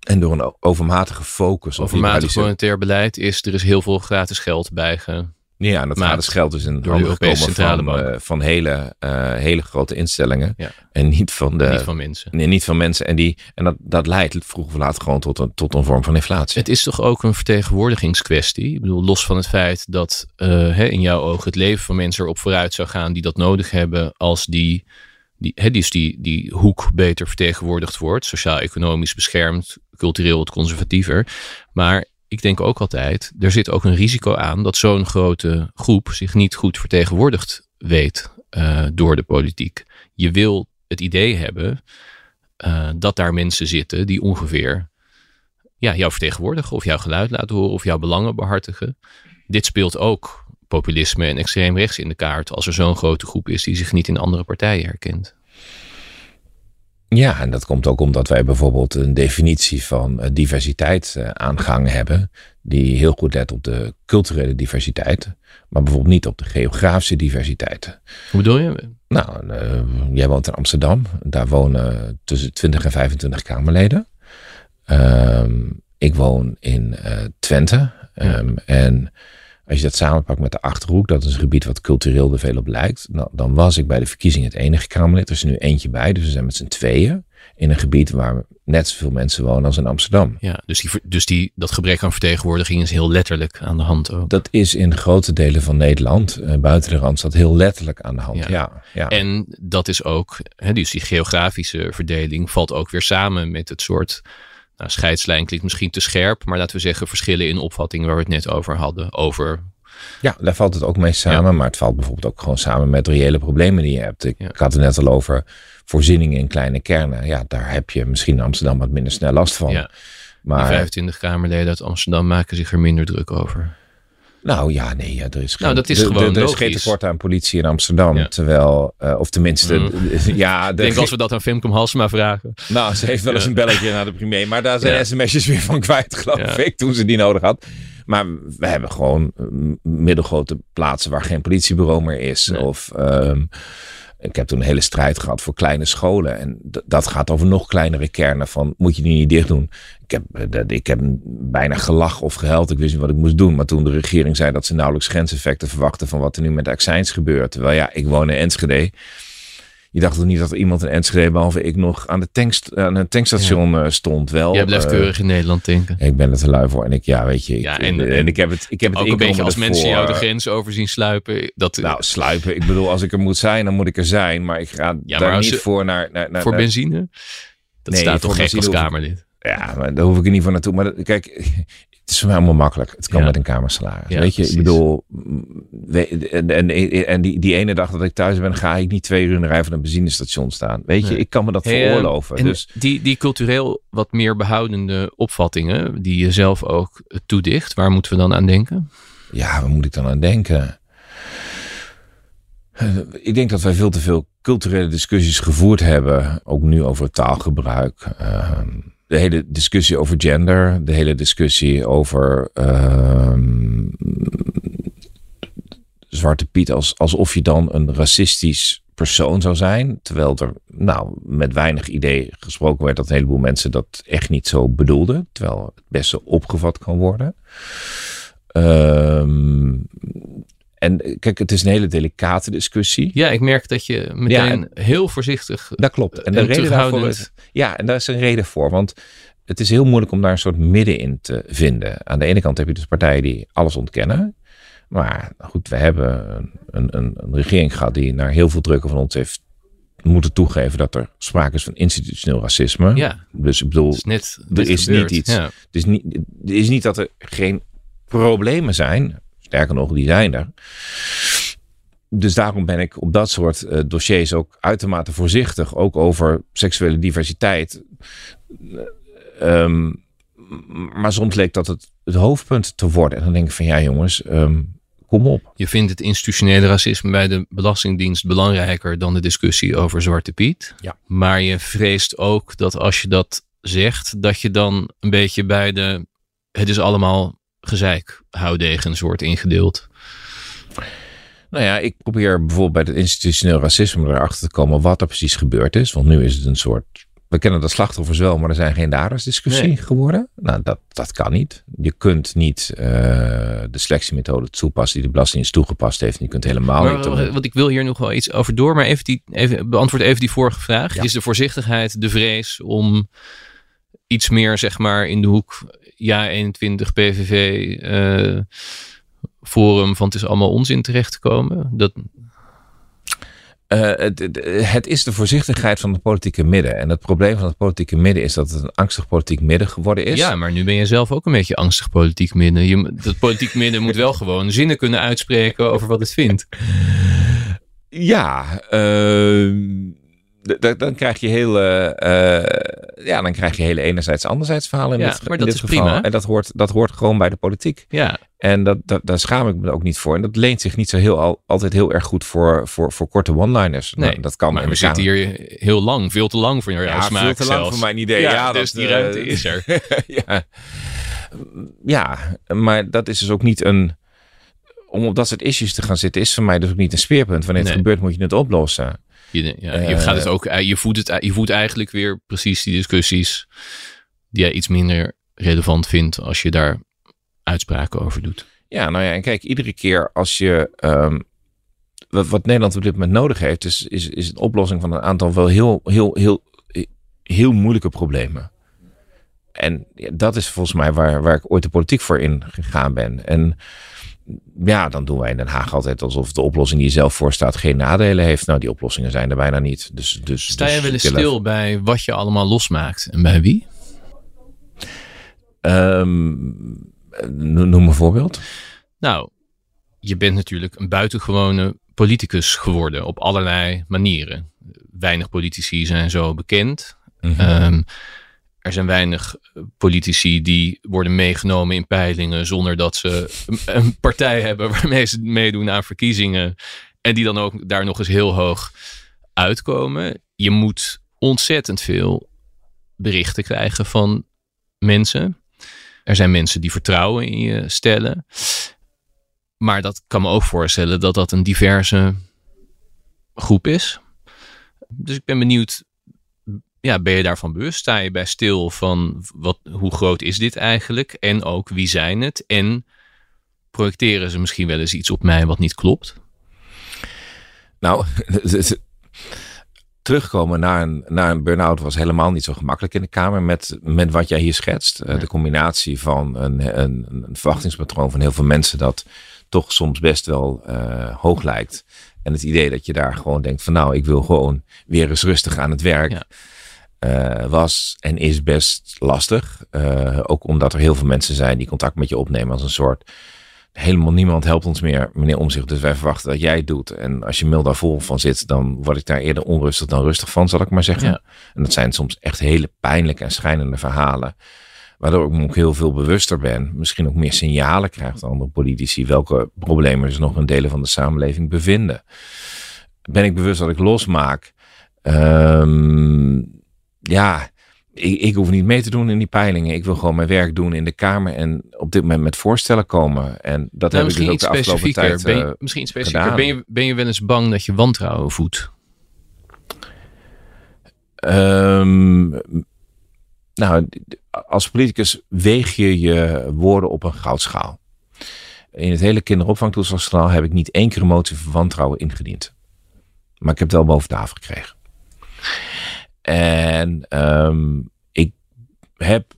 En door een overmatige focus op Overmatig monetair beleid is, er is heel veel gratis geld bijge, Ja, en dat dus geld dus in door de Europese Centrale van, Bank. eh, van hele, eh, hele grote instellingen. Ja. En niet van de. niet van mensen. Nee, niet van mensen. En, die, en dat, dat leidt vroeg of laat gewoon tot een, tot een vorm van inflatie. Het is toch ook een vertegenwoordigingskwestie? Ik bedoel, los van het feit dat eh, hè, in jouw ogen het leven van mensen erop vooruit zou gaan die dat nodig hebben als die, die, hè, dus die, die hoek beter vertegenwoordigd wordt, sociaal-economisch beschermd, cultureel wat conservatiever. Maar ik denk ook altijd, er zit ook een risico aan dat zo'n grote groep zich niet goed vertegenwoordigd weet eh, door de politiek. Je wil het idee hebben eh, dat daar mensen zitten die ongeveer ja, jou vertegenwoordigen of jouw geluid laten horen of jouw belangen behartigen. Dit speelt ook populisme en extreem rechts in de kaart als er zo'n grote groep is die zich niet in andere partijen herkent. Ja, en dat komt ook omdat wij bijvoorbeeld een definitie van eh, diversiteit eh, aangehangen hebben. Die heel goed let op de culturele diversiteit. Maar bijvoorbeeld niet op de geografische diversiteit. Hoe bedoel je? Nou, eh, jij woont in Amsterdam. Daar wonen tussen 20 en 25 Kamerleden. Ehm, ik woon in Twente. Ehm, En als je dat samenpakt met de Achterhoek, dat is een gebied wat cultureel er veel op lijkt. Nou, dan was ik bij de verkiezingen het enige Kamerlid. Er is nu eentje bij, dus we zijn met z'n tweeën. In een gebied waar net zoveel mensen wonen als in Amsterdam. Ja, dus, die, dus die, dat gebrek aan vertegenwoordiging is heel letterlijk aan de hand ook. Dat is in grote delen van Nederland, eh, buiten de Randstad, heel letterlijk aan de hand. Ja. Ja, ja. En dat is ook, hè, dus die geografische verdeling valt ook weer samen met het soort nou, scheidslijn klinkt misschien te scherp, maar laten we zeggen verschillen in opvattingen waar we het net over hadden. Over Ja, daar valt het ook mee samen. Maar het valt bijvoorbeeld ook gewoon samen met reële problemen die je hebt. Ik, Ja. ik had het net al over voorzieningen in kleine kernen. Ja, daar heb je misschien in Amsterdam wat minder snel last van. Ja. die maar 25 Kamerleden uit Amsterdam maken zich er minder druk over. Nou ja, nee, ja, er is geen, Nou, dat is gewoon er, er is geen tekort aan politie in Amsterdam. Ja. Terwijl, eh, of tenminste, ja, Ik de, denk als we dat aan Femke Halsema vragen. nou, ze heeft wel eens Ja. een belletje naar de premier. Maar daar zijn Ja. sms'jes weer van kwijt, geloof ik, toen ze die nodig had. Maar we hebben gewoon eh, middelgrote plaatsen waar geen politiebureau meer is. Nee. Of ehm, ik heb toen een hele strijd gehad voor kleine scholen. En dat gaat over nog kleinere kernen van moet je die niet dicht doen. Ik heb, eh, ik heb bijna gelachen of gehuild. Ik wist niet wat ik moest doen. Maar toen de regering zei dat ze nauwelijks grenseffecten verwachten van wat er nu met accijns gebeurt. Terwijl ja, ik woon in Enschede. Je dacht toch niet dat er iemand in Enschede, behalve ik nog, aan, de tankst, aan een tankstation eh, stond. Wel, Jij blijft eh, keurig in Nederland denken. ik ben er te lui voor. En ik, ja, weet je. Ik, Ja, en, en- ik heb het, ik heb het Ook een beetje als mensen jou de grens over zien sluipen. Dat, Nou, sluipen. Ik bedoel, als ik er moet zijn, dan moet ik er zijn. Maar ik ga Ja, daar niet je- voor naar... naar, naar voor naar- benzine? Dat Nee, staat toch gek als Kamerlid? Ja, maar daar hoef ik er niet voor naartoe. Maar kijk, het is voor mij allemaal makkelijk. Het kan Ja. met een kamersalaris. Ja, weet je, precies. ik bedoel... mm, En, en, en die, die ene dag dat ik thuis ben, ga ik niet twee uur in de rij van een benzinestation staan. Weet je, Nee. ik kan me dat Hey, eh, veroorloven. En dus die, die cultureel wat meer behoudende opvattingen, die je zelf ook toedicht, waar moeten we dan aan denken? Ja, waar moet ik dan aan denken? Eh, Ik denk dat wij veel te veel culturele discussies gevoerd hebben. Ook nu over taalgebruik. Ehm, de hele discussie over gender. De hele discussie over ehm, Zwarte Piet. Als, alsof je dan een racistisch persoon zou zijn. Terwijl er nou, met weinig idee gesproken werd dat een heleboel mensen dat echt niet zo bedoelden. Terwijl het best zo opgevat kan worden. Ehm, en eh, kijk, het is een hele delicate discussie. Ja, ik merk dat je meteen heel voorzichtig. Dat klopt. En, de En reden daarvoor is, ja, en daar is een reden voor. Want het is heel moeilijk om daar een soort midden in te vinden. Aan de ene kant heb je dus partijen die alles ontkennen. Maar goed, we hebben een, een, een, regering gehad die naar heel veel drukken van ons heeft moeten toegeven dat er sprake is van institutioneel racisme. Ja, Dus ik bedoel, is net. er is gebeurd. niet iets. Ja. Het is niet, het is niet dat er geen problemen zijn. Sterker nog, die zijn er. Dus daarom ben ik op dat soort eh, dossiers ook uitermate voorzichtig. Ook over seksuele diversiteit. Ehm, maar soms leek dat het, het hoofdpunt te worden. En dan denk ik van ja jongens, ehm, kom op. Je vindt het institutionele racisme bij de Belastingdienst belangrijker dan de discussie over Zwarte Piet. Ja. Maar je vreest ook dat als je dat zegt, dat je dan een beetje bij de. Het is allemaal gezeik, houdegens wordt ingedeeld. Nou ja, ik probeer bijvoorbeeld bij het institutioneel racisme erachter te komen wat er precies gebeurd is. Want nu is het een soort we kennen de slachtoffers wel, maar er zijn geen daders discussie Nee. geworden. Nou, dat, dat kan niet. Je kunt niet eh, de selectiemethode toepassen die de Belastingdienst toegepast heeft. En je kunt helemaal Maar, niet... wa- want ik wil hier nog wel iets over door, maar even die, even, beantwoord even die vorige vraag. Ja. Is de voorzichtigheid de vrees om iets meer, zeg maar, in de hoek ja 21 PVV forum van het is allemaal onzin terecht te komen? Dat, Eh, het, het- is de voorzichtigheid van het politieke midden. En het probleem van het politieke midden is dat het een angstig politiek midden geworden is. Ja, maar nu ben je zelf ook een beetje angstig politiek midden. Je, dat politiek midden moet wel gewoon zinnen kunnen uitspreken over wat het vindt. Ja, ehm, d- dan krijg je hele, eh, ja, dan krijg je hele enerzijds anderzijds verhalen in Ja, dit, maar dat dit is geval. prima. En dat hoort, dat hoort gewoon bij de politiek. Ja, En dat, dat, daar schaam ik me ook niet voor. En dat leent zich niet zo heel, al, altijd heel erg goed voor, voor, voor korte one-liners. nee. Nou, dat kan maar we zitten hier heel lang, veel te lang voor jouw ja, smaak veel te lang voor mijn idee. Ja, Ja, dus dat, die eh, ruimte is er. ja. ja, maar dat is dus ook niet een. Om op dat soort issues te gaan zitten, is voor mij dus ook niet een speerpunt. Wanneer het Nee. gebeurt, moet je het oplossen. Je, ja, je, Eh, gaat het ook, je, voedt het, je voedt eigenlijk weer precies die discussies die jij iets minder relevant vindt als je daar uitspraken over doet. Ja, nou ja, en kijk, iedere keer als je. ehm, wat, wat Nederland op dit moment nodig heeft, is, is, is een oplossing van een aantal wel heel, heel, heel, heel moeilijke problemen. En ja, dat is volgens mij waar, waar ik ooit de politiek voor in gegaan ben. En ja, dan doen wij in Den Haag altijd alsof de oplossing die je zelf voorstaat geen nadelen heeft. Nou, die oplossingen zijn er bijna niet. Dus, dus, Sta dus je wel eens stil bij wat je allemaal losmaakt en bij wie? Ehm, no- noem een voorbeeld. Nou, je bent natuurlijk een buitengewone politicus geworden op allerlei manieren. Weinig politici zijn zo bekend. Ehm, er zijn weinig politici die worden meegenomen in peilingen zonder dat ze een, een partij hebben waarmee ze meedoen aan verkiezingen. En die dan ook daar nog eens heel hoog uitkomen. Je moet ontzettend veel berichten krijgen van mensen. Er zijn mensen die vertrouwen in je stellen. Maar dat kan me ook voorstellen dat dat een diverse groep is. Dus ik ben benieuwd, ja, ben je daarvan bewust? Sta je bij stil van wat, hoe groot is dit eigenlijk? En ook wie zijn het? En projecteren ze misschien wel eens iets op mij wat niet klopt? Nou, terugkomen naar een, naar een burn-out was helemaal niet zo gemakkelijk in de Kamer met, met wat jij hier schetst. Eh, De combinatie van een, een, een verwachtingspatroon van heel veel mensen dat toch soms best wel eh, hoog lijkt. En het idee dat je daar gewoon denkt van nou, ik wil gewoon weer eens rustig aan het werk. Ja. Eh, was en is best lastig. Eh, ook omdat er heel veel mensen zijn die contact met je opnemen als een soort helemaal niemand helpt ons meer, meneer Omzicht. Dus wij verwachten dat jij het doet. En als je mail daar vol van zit, dan word ik daar eerder onrustig dan rustig van, zal ik maar zeggen. Ja. En dat zijn soms echt hele pijnlijke en schijnende verhalen. Waardoor ik me ook heel veel bewuster ben. Misschien ook meer signalen krijg dan andere politici. Welke problemen ze nog in delen van de samenleving bevinden. Ben ik bewust dat ik losmaak? Ehm, ja, ik, ik hoef niet mee te doen in die peilingen. Ik wil gewoon mijn werk doen in de Kamer en op dit moment met voorstellen komen. En dat Nou, heb ik dus ook de afgelopen tijd Ben je, eh, misschien specifieker. gedaan. Ben je, ben je wel eens bang dat je wantrouwen voedt? Ehm, nou, als politicus weeg je je woorden op een goudschaal. In het hele kinderopvangtoeslagsverhaal heb ik niet één keer een motie van wantrouwen ingediend. Maar ik heb het wel boven tafel gekregen. En ehm, ik heb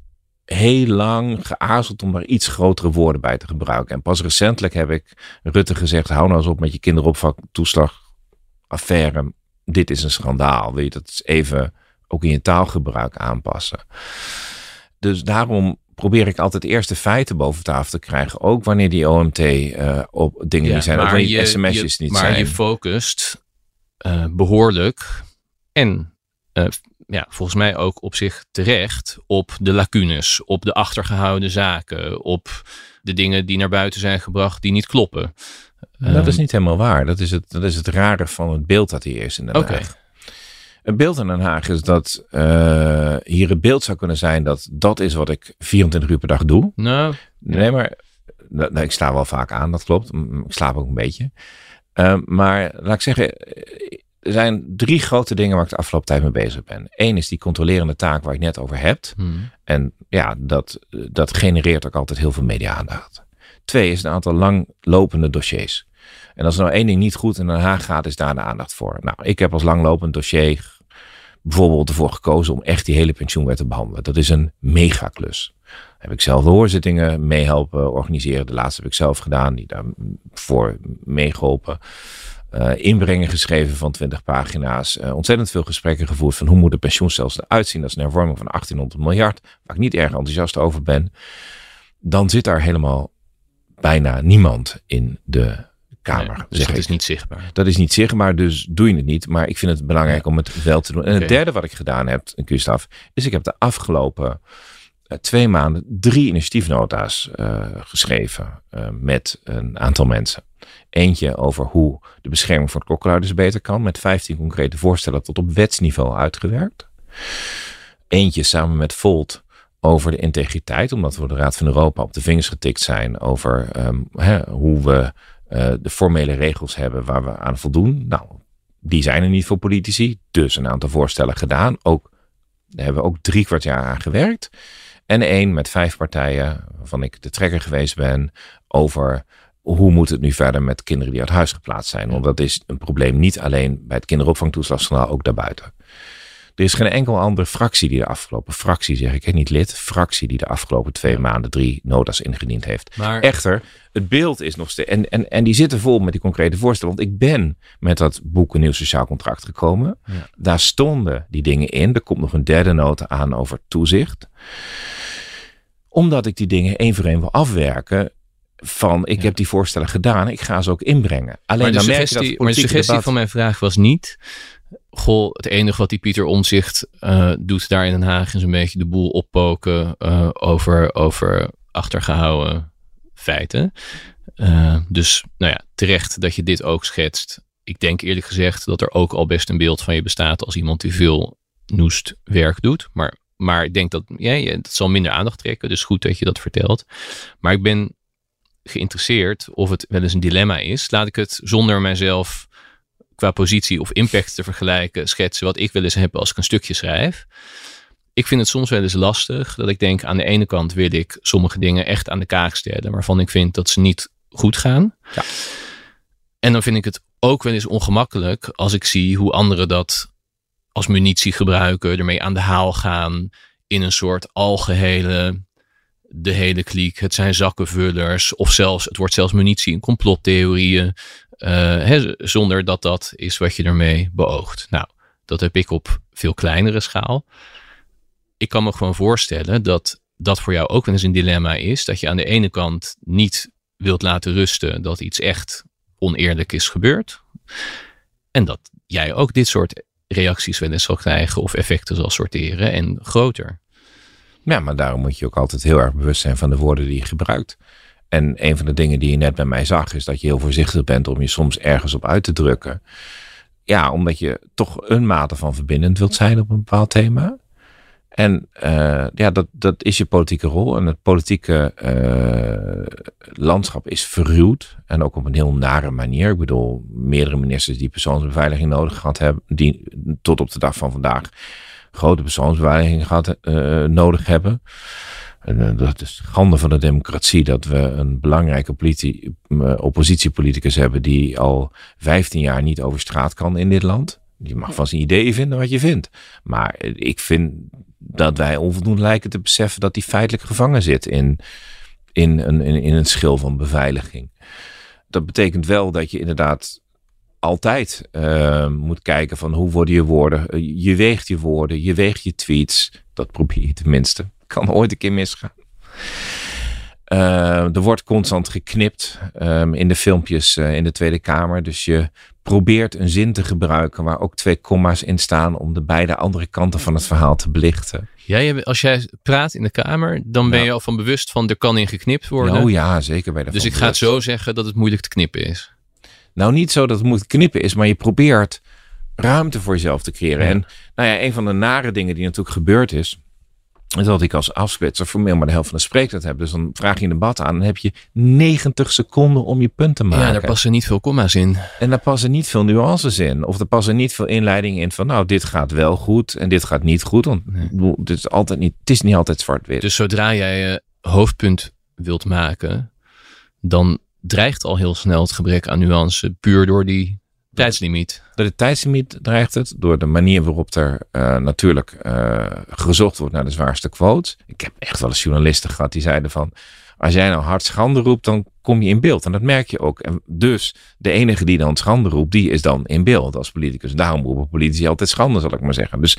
heel lang geaarzeld om daar iets grotere woorden bij te gebruiken. En pas recentelijk heb ik Rutte gezegd: hou nou eens op met je kinderopvangtoeslagaffaire. Dit is een schandaal. Wil je dat eens even ook in je taalgebruik aanpassen? Dus daarom probeer ik altijd eerst de feiten boven tafel te krijgen. Ook wanneer die OMT eh, op dingen Ja, die zijn. Ook maar wanneer die je- sms'jes je- niet maar zijn. je focust eh, behoorlijk en eh, ja, volgens mij ook op zich terecht op de lacunes, op de achtergehouden zaken, op de dingen die naar buiten zijn gebracht die niet kloppen. dat Eh, is niet helemaal waar. Dat is, het, dat is het rare van het beeld dat hier is in Den Oké. Haag. Het beeld in Den Haag is dat eh, hier het beeld zou kunnen zijn dat dat is wat ik 24 uur per dag doe. Nou, Nee, maar nou, ik sla wel vaak aan, dat klopt. Ik slaap ook een beetje. Eh, maar laat ik zeggen, er zijn drie grote dingen waar ik de afgelopen tijd mee bezig ben. Eén is die controlerende taak waar ik net over heb. Hmm. En ja, dat, dat genereert ook altijd heel veel media-aandacht. Twee is een aantal langlopende dossiers. En als er nou één ding niet goed in Den Haag gaat, is daar de aandacht voor. Nou, ik heb als langlopend dossier bijvoorbeeld ervoor gekozen om echt die hele pensioenwet te behandelen. Dat is een megaklus. Heb ik zelf de hoorzittingen meehelpen organiseren. De laatste heb ik zelf gedaan, die daarvoor meegeholpen. Uh, inbrengen geschreven van 20 pagina's. Uh, ontzettend veel gesprekken gevoerd van hoe moet de pensioenstelsel eruit zien. Dat is een hervorming van 1800 miljard, waar ik niet erg enthousiast over ben. Dan zit daar helemaal bijna niemand in de Kamer. dus dat is niet zichtbaar. Dat is niet zichtbaar, dus doe je het niet. Maar ik vind het belangrijk om het wel te doen. En het derde wat ik gedaan heb, Gustav, is ik heb de afgelopen uh, twee maanden drie initiatiefnota's uh, geschreven met een aantal mensen. Eentje over hoe de bescherming voor klokkenluiders beter kan, met 15 concrete voorstellen tot op wetsniveau uitgewerkt. Eentje samen met Volt over de integriteit, omdat we de Raad van Europa op de vingers getikt zijn over um, hè, hoe we uh, de formele regels hebben waar we aan voldoen. Nou, die zijn er niet voor politici, dus een aantal voorstellen gedaan. Ook, daar hebben we ook drie kwart jaar aan gewerkt. En één met vijf partijen, waarvan ik de trekker geweest ben, over hoe moet het nu verder met kinderen die uit huis geplaatst zijn. Want dat is een probleem niet alleen bij het kinderopvangtoeslagschandaal, ook daarbuiten. Er is geen enkel andere fractie die de afgelopen, fractie zeg ik, niet lid, fractie die de afgelopen twee maanden drie notas ingediend heeft. Maar... Echter, het beeld is nog steeds, en, en, en die zitten vol met die concrete voorstellen. Want ik ben met dat boek Een Nieuw Sociaal Contract gekomen. Daar stonden die dingen in. Er komt nog een derde nota aan over toezicht. Omdat ik die dingen één voor één wil afwerken van ik heb die voorstellen gedaan, ik ga ze ook inbrengen. Alleen maar de suggestie, maar de suggestie van mijn vraag was niet goh, het enige wat die Pieter Omzicht uh, doet daar in Den Haag is een beetje de boel oppoken uh, over, over achtergehouden feiten. Uh, dus nou ja, terecht dat je dit ook schetst. Ik denk eerlijk gezegd dat er ook al best een beeld van je bestaat als iemand die veel noest werk doet. Maar, maar ik denk dat ja, ja, dat zal minder aandacht trekken. Dus goed dat je dat vertelt. Maar ik ben geïnteresseerd of het wel eens een dilemma is. Laat ik het zonder mijzelf qua positie of impact te vergelijken, schetsen wat ik wel eens heb als ik een stukje schrijf. Ik vind het soms wel eens lastig dat ik denk aan de ene kant wil ik sommige dingen echt aan de kaak stellen, waarvan ik vind dat ze niet goed gaan. Ja. En dan vind ik het ook wel eens ongemakkelijk als ik zie hoe anderen dat als munitie gebruiken, ermee aan de haal gaan in een soort algehele de hele kliek. Het zijn zakkenvullers of zelfs, het wordt zelfs munitie in complottheorieën. Uh, zonder dat dat is wat je ermee beoogt. Nou, dat heb ik op veel kleinere schaal. Ik kan me gewoon voorstellen dat dat voor jou ook wel eens een dilemma is. Dat je aan de ene kant niet wilt laten rusten dat iets echt oneerlijk is gebeurd. En dat jij ook dit soort reacties wel eens zal krijgen of effecten zal sorteren en groter. Ja, maar daarom moet je ook altijd heel erg bewust zijn van de woorden die je gebruikt. En een van de dingen die je net bij mij zag, is dat je heel voorzichtig bent om je soms ergens op uit te drukken. Ja, omdat je toch een mate van verbindend wilt zijn op een bepaald thema. En uh, ja, dat, dat is je politieke rol. En het politieke uh, landschap is verruwd. En ook op een heel nare manier. Ik bedoel, meerdere ministers die persoonsbeveiliging nodig gehad hebben. Die tot op de dag van vandaag grote persoonsbeveiliging gehad, uh, nodig hebben. En, dat is schande van de democratie dat we een belangrijke politie, oppositiepoliticus hebben die al 15 jaar niet over straat kan in dit land. Je mag van zijn ideeën vinden wat je vindt. Maar ik vind dat wij onvoldoende lijken te beseffen dat hij feitelijk gevangen zit in, in, een, in, in een schil van beveiliging. Dat betekent wel dat je inderdaad altijd uh, moet kijken van hoe worden je woorden. Je weegt je woorden, je weegt je tweets. Dat probeer je tenminste. Kan ooit een keer misgaan. Uh, er wordt constant geknipt um, in de filmpjes uh, in de Tweede Kamer. Dus je probeert een zin te gebruiken waar ook twee komma's in staan om de beide andere kanten van het verhaal te belichten. Jij, als jij praat in de Kamer, dan ben je al van bewust van er kan in geknipt worden. Oh ja, zeker bij de Dus ik ga het zo zeggen dat het moeilijk te knippen is. Nou, niet zo dat het moet knippen is, maar je probeert ruimte voor jezelf te creëren. En nou ja, een van de nare dingen die natuurlijk gebeurd is, dat ik als afsplitser formeel maar de helft van de spreektijd heb. Dus dan vraag je een debat aan en dan heb je 90 seconden om je punt te maken. Ja, daar passen niet veel comma's in. En daar passen niet veel nuances in. Of er passen niet veel inleidingen in van nou, dit gaat wel goed en dit gaat niet goed. Want nee. het, is altijd niet, het is niet altijd zwart-wit. Dus zodra jij je hoofdpunt wilt maken, dan dreigt al heel snel het gebrek aan nuance puur door die Tijdslimiet. Door de tijdslimiet dreigt het. Door de manier waarop er uh, natuurlijk uh, gezocht wordt naar de zwaarste quotes. Ik heb echt wel eens journalisten gehad die zeiden van... Als jij nou hard schande roept, dan kom je in beeld. En dat merk je ook. En dus de enige die dan schande roept, die is dan in beeld als politicus. Daarom roepen politici altijd schande, zal ik maar zeggen. Dus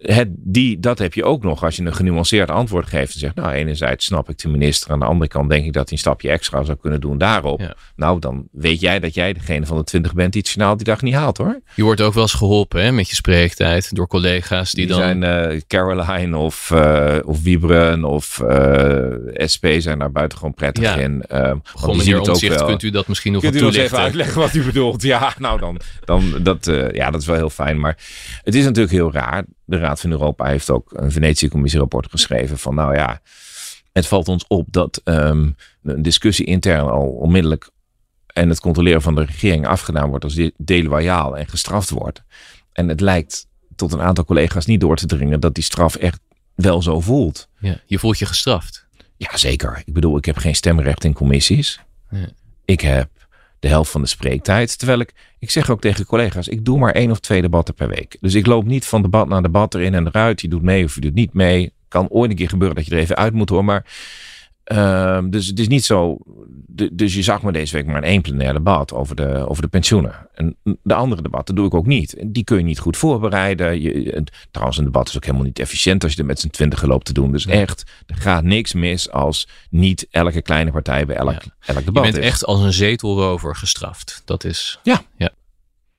het, die, dat heb je ook nog als je een genuanceerd antwoord geeft. En zegt, nou, enerzijds snap ik de minister. Aan de andere kant denk ik dat hij een stapje extra zou kunnen doen daarop. Nou, dan weet jij dat jij degene van de twintig bent die het journaal die dag niet haalt, hoor. Je wordt ook wel eens geholpen hè, met je spreektijd door collega's die, die dan... zijn uh, Caroline of, uh, of Wiebren of uh, SP zijn daar buitengewoon prettig ja. in. Um, Gewoon meneer Omtzigt, kunt u dat misschien nog kunt wat u toelichten? even uitleggen wat u bedoelt? Ja, nou dan, dan dat, ja, dat is wel heel fijn. Maar het is natuurlijk heel raar de Raad van Europa heeft ook een Venetië-commissie-rapport geschreven van nou ja, het valt ons op dat um, een discussie intern al onmiddellijk en het controleren van de regering afgedaan wordt als deloyaal en gestraft wordt. En het lijkt tot een aantal collega's niet door te dringen dat die straf echt wel zo voelt. Ja, je voelt je gestraft. Ja, zeker. Ik bedoel, ik heb geen stemrecht in commissies. Ja. Ik heb de helft van de spreektijd. Terwijl ik, ik zeg ook tegen collega's, ik doe maar één of twee debatten per week. Dus ik loop niet van debat naar debat erin en eruit. Je doet mee of je doet niet mee. Kan ooit een keer gebeuren dat je er even uit moet hoor. Maar uh, dus het is niet zo. De, dus je zag me deze week maar in één plenair debat over de, over de pensioenen. En de andere debatten doe ik ook niet. En die kun je niet goed voorbereiden. Je, trouwens, een debat is ook helemaal niet efficiënt als je er met z'n twintig loopt te doen. Dus echt, er gaat niks mis als niet elke kleine partij bij elk, ja. elk debat. Je bent is. echt als een zetelrover gestraft. Dat is. Ja. Ja.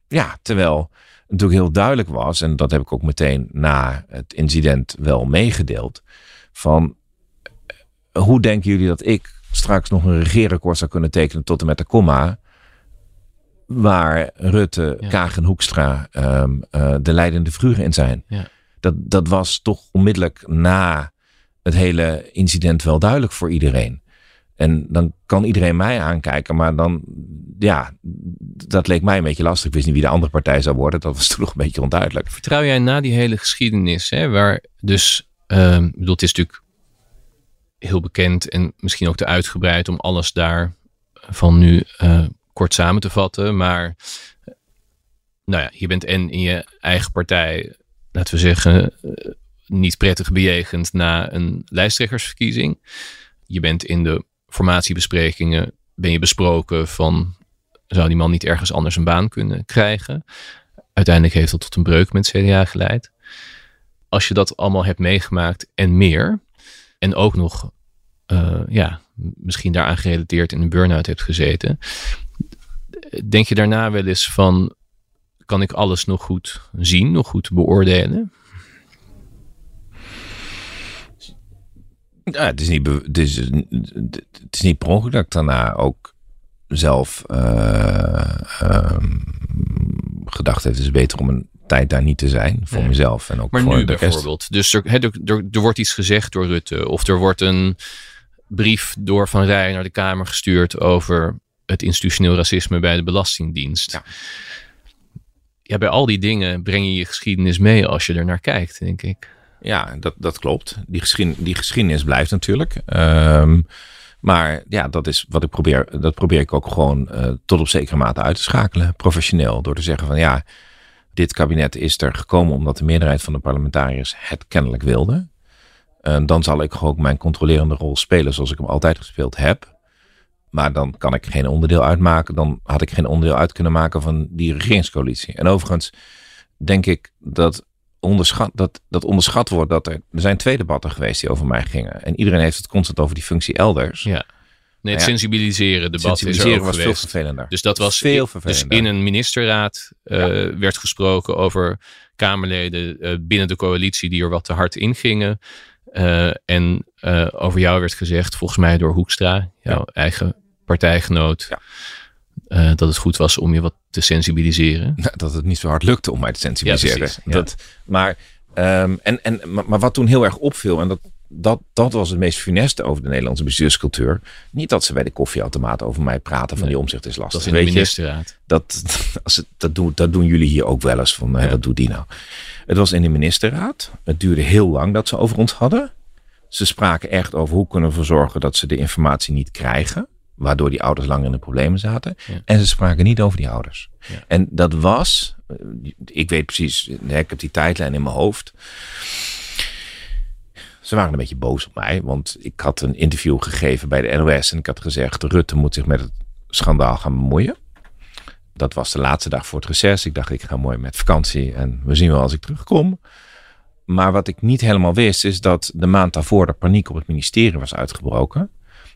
Ja, terwijl natuurlijk heel duidelijk was, en dat heb ik ook meteen na het incident wel meegedeeld, van hoe denken jullie dat ik straks nog een regeerakkoord zou kunnen tekenen tot en met de komma, waar Rutte, Ja. Kaag en Hoekstra um, uh, de leidende figuren in zijn? Ja. Dat, dat was toch onmiddellijk na het hele incident wel duidelijk voor iedereen. En dan kan iedereen mij aankijken, maar dan, ja, dat leek mij een beetje lastig. Ik wist niet wie de andere partij zou worden. Dat was toen nog een beetje onduidelijk. Vertrouw jij na die hele geschiedenis, hè, waar dus, ik bedoel, het is natuurlijk heel bekend en misschien ook te uitgebreid om alles daar van nu uh, kort samen te vatten. Maar nou ja, je bent en in je eigen partij, laten we zeggen, uh, niet prettig bejegend na een lijsttrekkersverkiezing. Je bent in de formatiebesprekingen, ben je besproken van, zou die man niet ergens anders een baan kunnen krijgen? Uiteindelijk heeft dat tot een breuk met CDA geleid. Als je dat allemaal hebt meegemaakt en meer, en ook nog, uh, ja, misschien daaraan gerelateerd in een burn-out hebt gezeten. Denk je daarna wel eens van, kan ik alles nog goed zien, nog goed beoordelen? Ja, het is niet, het is, het is niet per ongeluk dat ik daarna ook zelf uh, um, gedacht heb, het is beter om een tijd daar niet te zijn voor Nee. mezelf en ook Maar voor nu de rest. bijvoorbeeld. Dus er, er, er, er wordt iets gezegd door Rutte. Of er wordt een brief door Van Rij naar de Kamer gestuurd over het institutioneel racisme bij de Belastingdienst. Ja. Ja, bij al die dingen breng je je geschiedenis mee als je er naar kijkt, denk ik. Ja, dat, dat klopt. Die, geschiedenis, die geschiedenis blijft natuurlijk. Um, maar ja, dat is wat ik probeer. Dat probeer ik ook gewoon uh, tot op zekere mate uit te schakelen, professioneel. Door te zeggen van ja, dit kabinet is er gekomen omdat de meerderheid van de parlementariërs het kennelijk wilde. Uh, dan zal ik ook mijn controlerende rol spelen zoals ik hem altijd gespeeld heb. Maar dan kan ik geen onderdeel uitmaken. Dan had ik geen onderdeel uit kunnen maken van die regeringscoalitie. En overigens denk ik dat onderschat, dat, dat onderschat wordt dat er. Er zijn twee debatten geweest die over mij gingen. En iedereen heeft het constant over die functie elders. Ja. Nee, het Ja. sensibiliseren debat Sensibiliseren is er ook was veel geweest. vervelender. Dus dat was Veel dus vervelender. in een ministerraad uh, werd gesproken over Kamerleden uh, binnen de coalitie die er wat te hard in gingen. Uh, en over jou werd gezegd, volgens mij door Hoekstra, jouw Ja. eigen partijgenoot, Ja. dat het goed was om je wat te sensibiliseren. dat het niet zo hard lukte om mij te sensibiliseren. Ja, precies, ja. dat, maar Ehm, en, en, maar, maar wat toen heel erg opviel, en dat, dat, dat was het meest funeste over de Nederlandse bestuurscultuur. Niet dat ze bij de koffieautomaat over mij praten van Nee, die omzicht is lastig. Dat is in de ministerraad. dat, als het, dat, doen, dat doen jullie hier ook wel eens. Van, hè, Ja. wat doet die nou? Het was in de ministerraad. Het duurde heel lang dat ze over ons hadden. Ze spraken echt over hoe kunnen we ervoor zorgen dat ze de informatie niet krijgen. Waardoor die ouders langer in de problemen zaten. Ja. En ze spraken niet over die ouders. Ja. En dat was, eh, ik weet precies, ik heb die tijdlijn in mijn hoofd. Ze waren een beetje boos op mij, want ik had een interview gegeven bij de NOS en ik had gezegd: Rutte moet zich met het schandaal gaan bemoeien. Dat was de laatste dag voor het reces. Ik dacht, ik ga mooi met vakantie en we zien wel als ik terugkom. Maar wat ik niet helemaal wist, is dat de maand daarvoor de paniek op het ministerie was uitgebroken.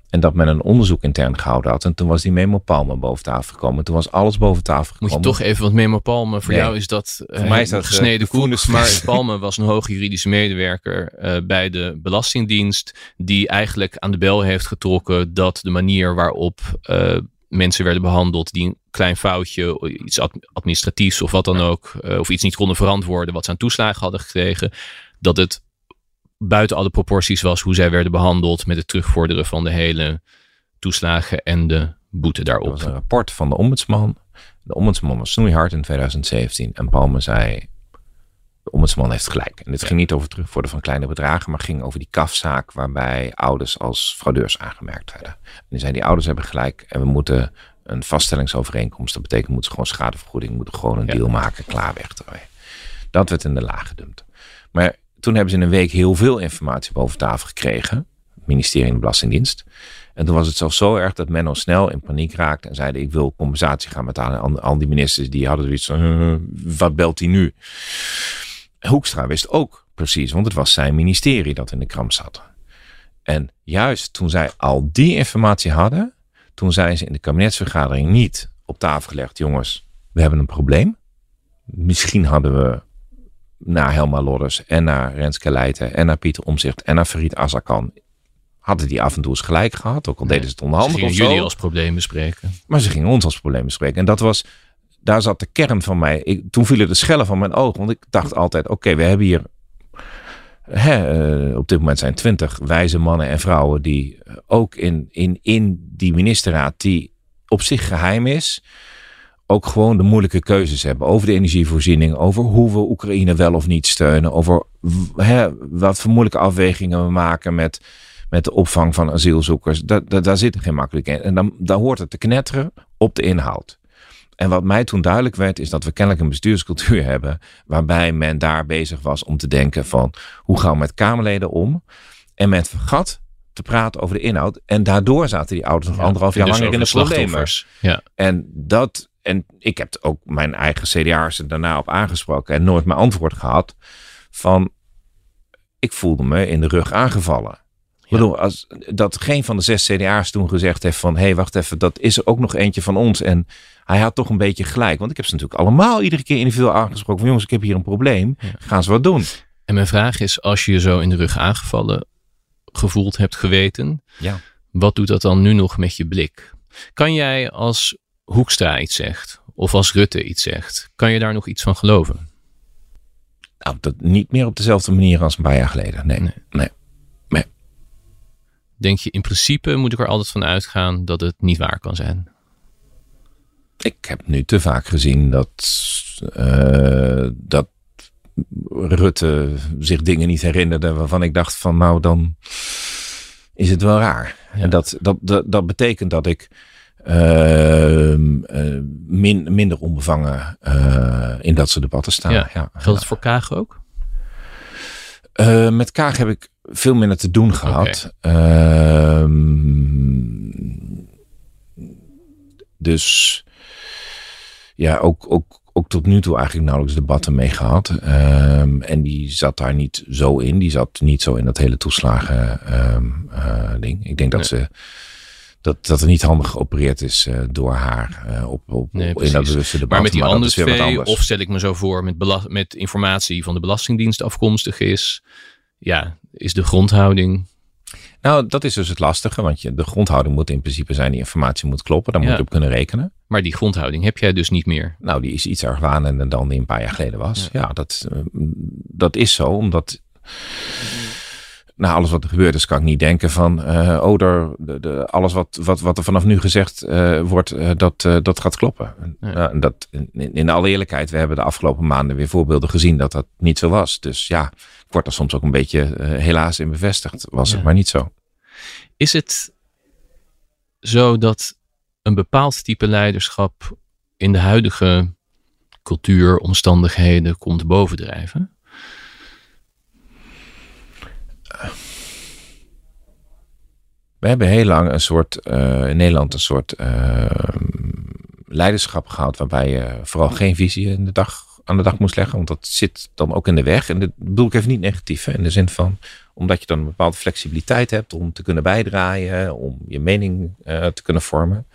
En dat men een onderzoek intern gehouden had. En toen was die memo Palme boven tafel gekomen. Toen was alles boven tafel Moet gekomen. je toch even, want Memo Palme, voor Nee. jou is dat, eh, mij is dat, eh, gesneden voeders- Maar Palme was een hoge juridische medewerker eh, bij de Belastingdienst. Die eigenlijk aan de bel heeft getrokken dat de manier waarop eh, mensen werden behandeld die een klein foutje, iets ad- administratiefs of wat dan ook, eh, of iets niet konden verantwoorden wat ze aan toeslagen hadden gekregen, dat het buiten alle proporties was hoe zij werden behandeld met het terugvorderen van de hele toeslagen en de boete daarop. was een rapport van de ombudsman. De ombudsman was snoeihard in 2017. En Palme zei, de ombudsman heeft gelijk. En dit ging niet over terugvorderen van kleine bedragen, maar ging over die kafzaak waarbij ouders als fraudeurs aangemerkt werden. En die zei, die ouders hebben gelijk en we moeten een vaststellingsovereenkomst. Dat betekent, moeten ze gewoon schadevergoeding, moeten gewoon een Ja. deal maken, klaar weg. Dat werd in de laag gedumpt. Maar toen hebben ze in een week heel veel informatie boven tafel gekregen. Ministerie en Belastingdienst. En toen was het zelfs zo erg dat Menno snel in paniek raakte en zeide: Ik wil compensatie gaan betalen. En al, die ministers die hadden zoiets van: "Eh, Wat belt hij nu? Hoekstra wist ook precies, want het was zijn ministerie dat in de kramp zat. En juist toen zij al die informatie hadden, toen zijn ze in de kabinetsvergadering niet op tafel gelegd: Jongens, we hebben een probleem. Misschien hadden we naar Helma Lodders en naar Renske Leijten en naar Pieter Omzicht en naar Farid Azarkan hadden die af en toe eens gelijk gehad. Ook al deden ze het Ze onderhandig gingen of zo. jullie als probleem bespreken. Maar ze gingen ons als probleem bespreken. En dat was, daar zat de kern van mij. Ik, toen vielen de schellen van mijn ogen. Want ik dacht altijd, oké, we hebben hier... Hè, eh, op dit moment zijn twintig wijze mannen en vrouwen die ook in, in, in die ministerraad, die op zich geheim is, ook gewoon de moeilijke keuzes hebben over de energievoorziening, over hoe we Oekraïne wel of niet steunen, over hè, wat voor moeilijke afwegingen we maken met, met de opvang van asielzoekers. Da, da- daar zit er geen makkelijk in. En dan, dan hoort het te knetteren op de inhoud. En wat mij toen duidelijk werd, is dat we kennelijk een bestuurscultuur hebben. waarbij men daar bezig was om te denken: van hoe gaan we met Kamerleden om? En men vergat te praten over de inhoud. En daardoor zaten die ouders nog anderhalf jaar Dus langer in de problemen. Ja. En dat. En ik heb ook mijn eigen CDA's er daarna op aangesproken en nooit mijn antwoord gehad. Van ik voelde me in de rug aangevallen. Ik bedoel, als, dat geen van de zes CDA's toen gezegd heeft van... hé, hey, wacht even, dat is er ook nog eentje van ons. En hij had toch een beetje gelijk. Want ik heb ze natuurlijk allemaal iedere keer individueel aangesproken... van jongens, ik heb hier een probleem. Gaan ze wat doen? En mijn vraag is, als je je zo in de rug aangevallen gevoeld hebt geweten, Ja. wat doet dat dan nu nog met je blik? Kan jij als Hoekstra iets zegt, of als Rutte iets zegt, kan je daar nog iets van geloven? Nou, dat niet meer op dezelfde manier als een paar jaar geleden. Nee, Nee. nee. Denk je, in principe moet ik er altijd van uitgaan dat het niet waar kan zijn? Ik heb nu te vaak gezien dat, eh, dat Rutte zich dingen niet herinnerde waarvan ik dacht van nou dan is het wel raar. Ja. En dat, dat, dat, dat betekent dat ik ehm, eh, min, minder onbevangen eh, in dat soort debatten sta. Ja. Ja. Geldt het voor Kaag ook? Eh, met Kaag heb ik veel minder te doen gehad. Ehm, dus ja, ook, ook, ook tot nu toe eigenlijk nauwelijks debatten mee gehad. Ehm, en die zat daar niet zo in. Die zat niet zo in dat hele toeslagen ding. Ik denk dat Nee. ze dat, dat er niet handig geopereerd is eh, door haar eh, op, op, Nee, in dat bewuste debat. Maar met die weer wat twee, anders. of stel ik me zo voor, met, met informatie van de Belastingdienst afkomstig is, ja, is de grondhouding. Nou, dat is dus het lastige, want je, de grondhouding moet in principe zijn, die informatie moet kloppen, daar moet Ja. je op kunnen rekenen. Maar die grondhouding heb jij dus niet meer. Nou, die is iets argwanender dan die een paar jaar geleden was. Ja, dat, uh, dat is zo, omdat na alles wat er gebeurd is, kan ik niet denken van, uh, oh, er, de, de, alles wat, wat, wat er vanaf nu gezegd uh, wordt, uh, dat, dat gaat kloppen. Ja. dat, in, in alle eerlijkheid, we hebben de afgelopen maanden weer voorbeelden gezien dat dat niet zo was. Dus ja, ik word er soms ook een beetje helaas in bevestigd. Was ja. het maar niet zo. Is het zo dat een bepaald type leiderschap in de huidige cultuur, omstandigheden komt bovendrijven? We hebben heel lang een soort, uh, in Nederland een soort uh, leiderschap gehad waarbij je vooral geen visie dag, aan de dag moest leggen. Want dat zit dan ook in de weg. En dat bedoel ik even niet negatief. In de zin van, omdat je dan een bepaalde flexibiliteit hebt om te kunnen bijdragen, om je mening uh, te kunnen vormen.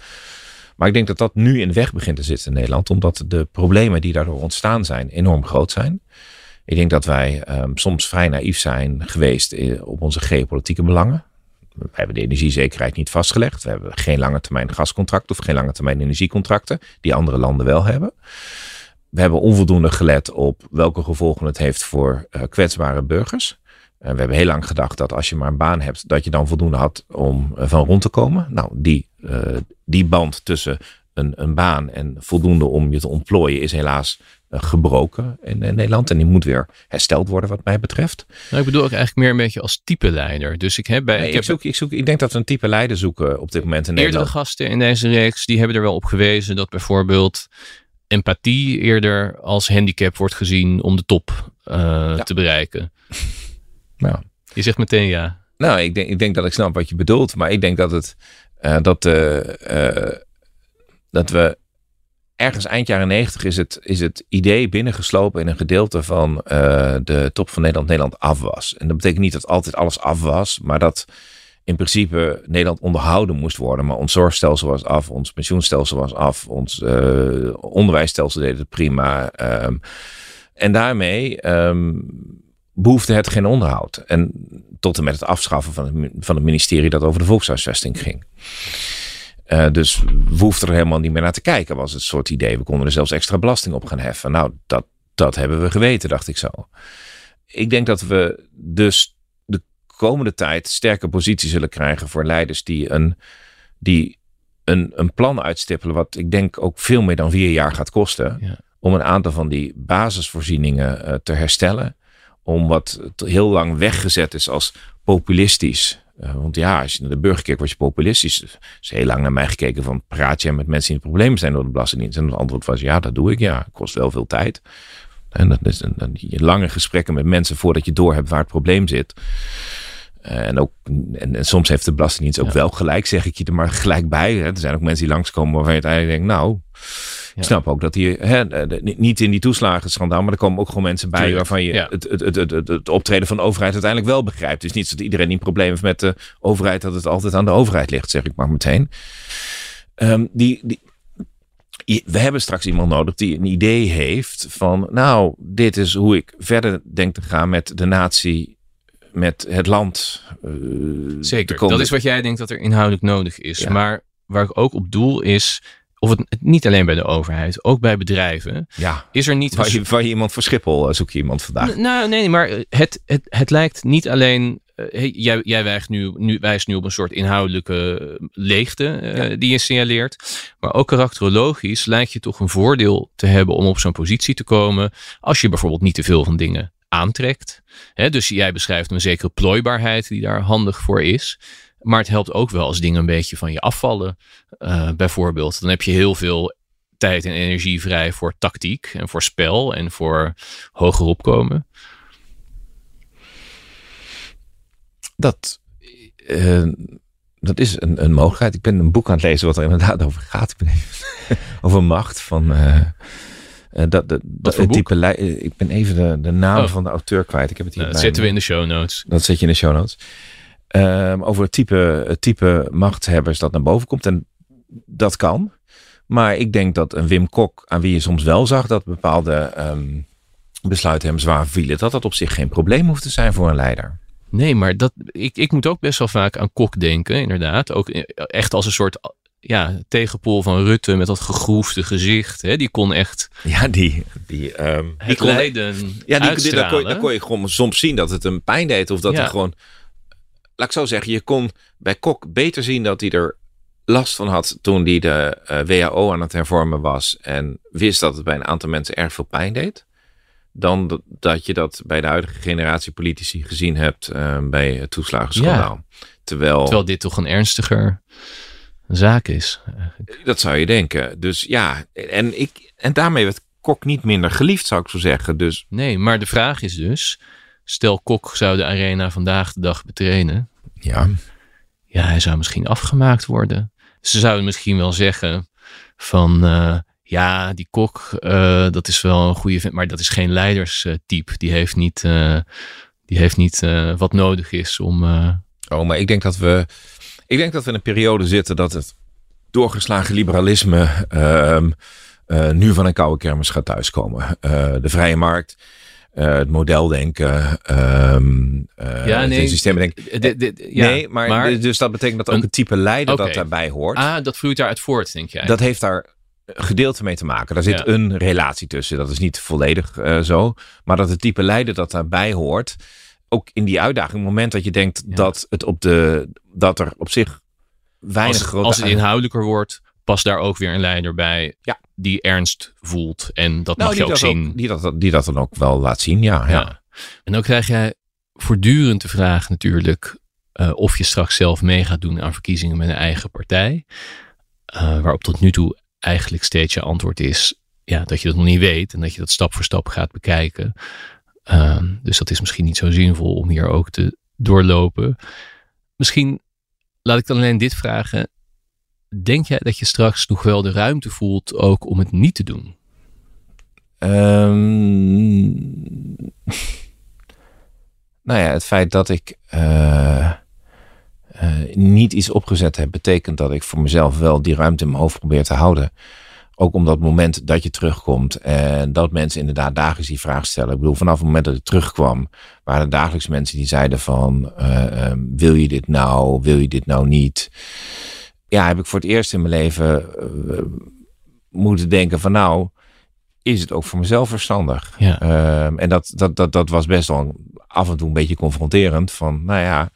Maar ik denk dat dat nu in de weg begint te zitten in Nederland. Omdat de problemen die daardoor ontstaan zijn enorm groot zijn. Ik denk dat wij um, soms vrij naïef zijn geweest op onze geopolitieke belangen. We hebben de energiezekerheid niet vastgelegd. We hebben geen lange termijn gascontracten of geen lange termijn energiecontracten, die andere landen wel hebben. We hebben onvoldoende gelet op welke gevolgen het heeft voor uh, kwetsbare burgers. En we hebben heel lang gedacht dat als je maar een baan hebt, dat je dan voldoende had om uh, van rond te komen. Nou, die, die band tussen een, een baan en voldoende om je te ontplooien is helaas gebroken in, in, Nederland. En die moet weer hersteld worden wat mij betreft. Nou, ik bedoel ook eigenlijk meer een beetje als type leider. Dus ik heb bij... Nee, ik, ik, zoek, ik, zoek, ik denk dat we een type leider zoeken op dit moment in Eerdere Nederland. gasten in deze reeks, die hebben er wel op gewezen dat bijvoorbeeld empathie eerder als handicap wordt gezien om de top uh, ja. te bereiken. Ja. Je zegt meteen ja. Nou, ik denk, ik denk dat ik snap wat je bedoelt. Maar ik denk dat het... Uh, dat, uh, dat we ergens eind jaren negentig is het, is het idee binnengeslopen in een gedeelte van uh, de top van Nederland, Nederland af was. En dat betekent niet dat altijd alles af was, maar dat in principe Nederland onderhouden moest worden. Maar ons zorgstelsel was af, ons pensioenstelsel was af, ons uh, onderwijsstelsel deed het prima. Um, en daarmee um, behoefde het geen onderhoud. En tot en met het afschaffen van het, van het ministerie dat over de volkshuisvesting ging. Uh, dus we hoefden er helemaal niet meer naar te kijken, was het soort idee. We konden er zelfs extra belasting op gaan heffen. Nou, dat, dat hebben we geweten, dacht ik zo. Ik denk dat we dus de komende tijd sterke positie zullen krijgen voor leiders die een, die een, een plan uitstippelen, wat ik denk ook veel meer dan vier jaar gaat kosten. Ja. Om een aantal van die basisvoorzieningen uh, te herstellen. Om wat heel lang weggezet is als populistisch. Uh, want ja, als je naar de burger kijkt, word je populistisch. Er is heel lang naar mij gekeken van, praat je met mensen die in het probleem zijn door de Belastingdienst? En het antwoord was, ja, dat doe ik, ja. Het kost wel veel tijd. En dat is een, een, lange gesprekken met mensen voordat je doorhebt waar het probleem zit. Uh, en, ook, en, en, soms heeft de Belastingdienst ook ja. wel gelijk, zeg ik je er maar gelijk bij. Hè. Er zijn ook mensen die langskomen waarvan je uiteindelijk denkt, nou... Ik snap ook dat die, hè, niet in die toeslagenschandaal, maar er komen ook gewoon mensen bij waarvan je het, het, het, het, het optreden van de overheid uiteindelijk wel begrijpt. Het is niet zo dat iedereen die een probleem heeft met de overheid, dat het altijd aan de overheid ligt, zeg ik maar meteen. Um, die, die, we hebben straks iemand nodig die een idee heeft van, nou, dit is hoe ik verder denk te gaan met de natie met het land. Uh, Zeker, dat is wat jij denkt dat er inhoudelijk nodig is. Ja. Maar waar ik ook op doel is, of het niet alleen bij de overheid, ook bij bedrijven. Ja, is er niet. Waar je, waar je iemand voor Schiphol zoek je iemand vandaag? Nou, nee, maar het, het, het lijkt niet alleen. Uh, jij, jij wijst nu, nu, wijst nu op een soort inhoudelijke leegte uh, ja. die je signaleert. Maar ook karakterologisch lijkt je toch een voordeel te hebben om op zo'n positie te komen. Als je bijvoorbeeld niet te veel van dingen aantrekt. He, dus jij beschrijft een zekere plooibaarheid die daar handig voor is. Maar het helpt ook wel als dingen een beetje van je afvallen. Uh, bijvoorbeeld, dan heb je heel veel tijd en energie vrij voor tactiek en voor spel en voor hoger opkomen. Dat, uh, dat is een, een mogelijkheid. Ik ben een boek aan het lezen wat er inderdaad over gaat. Ik ben even over macht van. Uh, uh, dat, dat, type ik ben even de, de naam oh. van de auteur kwijt. Ik heb het hier nou, dat zetten we in de show notes. Dat zet je in de show notes. Um, over het type, het type machthebbers dat naar boven komt. En dat kan. Maar ik denk dat een Wim Kok, aan wie je soms wel zag dat bepaalde um, besluiten hem zwaar vielen, dat dat op zich geen probleem hoeft te zijn voor een leider. Nee, maar dat, ik, ik moet ook best wel vaak aan Kok denken, inderdaad. Ook echt als een soort ja, tegenpool van Rutte met dat gegroefde gezicht. Hè? Die kon echt Ja, die, die, ehm, die kon, lijden ja, die, daar, kon, je- daar kon je gewoon soms zien dat het hem pijn deed. Of dat Ja. hij gewoon, laat ik zo zeggen, je kon bij Kok beter zien dat hij er last van had toen hij de eh, WHO aan het hervormen was. En wist dat het bij een aantal mensen erg veel pijn deed. Dan dat, je dat bij de huidige generatie politici gezien hebt eh, bij het toeslagenschandaal. Terwijl, Terwijl dit toch een ernstiger zaak is. dat zou je denken. Dus ja, en, ik, en daarmee werd Kok niet minder geliefd, zou ik zo zeggen. Dus Nee, maar de vraag is dus, stel Kok zou de arena vandaag de dag betreden. Ja, Ja, hij zou misschien afgemaakt worden. Ze zouden misschien wel zeggen van, eh, ja, die Kok, eh, dat is wel een goede vent, maar dat is geen leiderstype. Die heeft niet, eh, die heeft niet wat nodig is om... Oh, maar ik denk dat we. Ik denk dat we in een periode zitten dat het doorgeslagen liberalisme ehm, eh, nu van een koude kermis gaat thuiskomen. De vrije markt, eh, het modeldenken, ehm eh Ja, nee. het systeemdenken. ja, nee, maar, dus dat betekent dat ook een- het type leider dat daarbij hoort. ah, dat vloeit daaruit voort, denk jij? Dat heeft daar gedeelte mee te maken. Daar zit Ja. een relatie tussen. Dat is niet volledig zo. Maar dat het type leider dat daarbij hoort. Ook in die uitdaging, het moment dat je denkt Ja. dat, het op de, dat er op zich weinig als, het, grote als het inhoudelijker wordt, past daar ook weer een leider bij Ja. Die ernst voelt. En dat Nou, mag je ook zien. die, dat, die dat dan ook wel laat zien, ja. ja. Ja. En dan krijg jij voortdurend de vraag natuurlijk eh, of je straks zelf mee gaat doen aan verkiezingen met een eigen partij. Eh, waarop tot nu toe eigenlijk steeds je antwoord is ja, dat je dat nog niet weet en dat je dat stap voor stap gaat bekijken. Ehm, dus dat is misschien niet zo zinvol om hier ook te doorlopen. Misschien laat ik dan alleen dit vragen. Denk jij dat je straks nog wel de ruimte voelt ook om het niet te doen? Ehm, nou ja, het feit dat ik eh, eh, niet iets opgezet heb, betekent dat ik voor mezelf wel die ruimte in mijn hoofd probeer te houden. Ook om dat moment dat je terugkomt en dat mensen inderdaad dagelijks die vraag stellen. Ik bedoel, vanaf het moment dat ik terugkwam, waren er dagelijks mensen die zeiden van, eh, ehm, wil je dit nou, wil je dit nou niet? Ja, heb ik voor het eerst in mijn leven eh, moeten denken van nou, is het ook voor mezelf verstandig? Ja. Ehm, en dat, dat, dat, dat was best wel af en toe een beetje confronterend. Van, nou ja,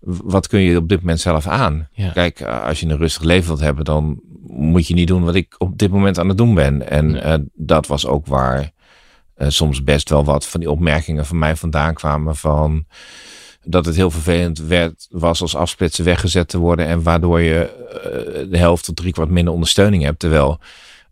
wat kun je op dit moment zelf aan? Ja. Kijk, als je een rustig leven wilt hebben, dan moet je niet doen wat ik op dit moment aan het doen ben. En eh, dat was ook waar eh, soms best wel wat van die opmerkingen van mij vandaan kwamen van dat het heel vervelend werd, was als afsplitsen weggezet te worden en waardoor je eh, de helft tot drie kwart minder ondersteuning hebt. Terwijl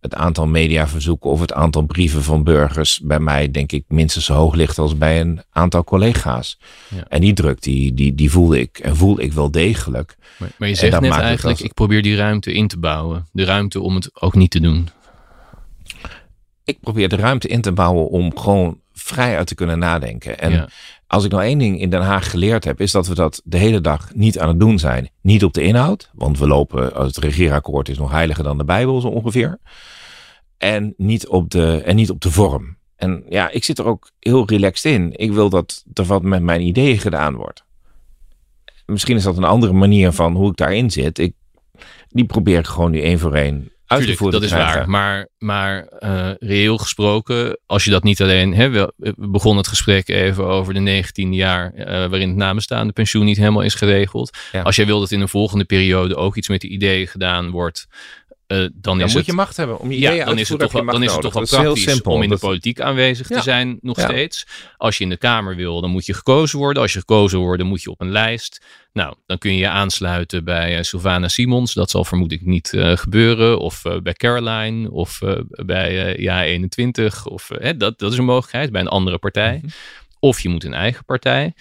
het aantal mediaverzoeken of het aantal brieven van burgers bij mij denk ik minstens zo hoog ligt als bij een aantal collega's. Ja. En die druk, die, die, die voelde ik en voel ik wel degelijk. Maar, maar je zegt net eigenlijk, als- ik probeer die ruimte in te bouwen. De ruimte om het ook niet te doen. Ik probeer de ruimte in te bouwen om gewoon vrij uit te kunnen nadenken. En Ja. Als ik nou één ding in Den Haag geleerd heb, is dat we dat de hele dag niet aan het doen zijn. Niet op de inhoud, want we lopen, als het regeerakkoord is nog heiliger dan de Bijbel zo ongeveer. En niet op de, en niet op de vorm. En ja, ik zit er ook heel relaxed in. Ik wil dat er wat met mijn ideeën gedaan wordt. Misschien is dat een andere manier van hoe ik daarin zit. Ik, die probeer ik gewoon nu één voor één uitgevoerd dat is krijgen. waar. Maar, maar eh, reëel gesproken, als je dat niet alleen... Hè, we, we begonnen het gesprek even over de 19e jaar... eh, waarin het namenstaande pensioen niet helemaal is geregeld. Ja. Als jij wil dat in een volgende periode ook iets met die ideeën gedaan wordt... eh, dan Dan is moet het je macht hebben om je ideeën Ja, dan is het toch wel, is het toch. Dat praktisch simpel. om in de politiek aanwezig te Ja. zijn, nog Ja. steeds. Als je in de Kamer wil, dan moet je gekozen worden. Als je gekozen wordt, dan moet je op een lijst. Nou, dan kun je je aansluiten bij eh, Sylvana Simons. Dat zal vermoedelijk niet eh, gebeuren. Of bij Caroline. Of bij eh Ja21. Of, hè, dat, dat is een mogelijkheid bij een andere partij. Mhm. Of je moet een eigen partij.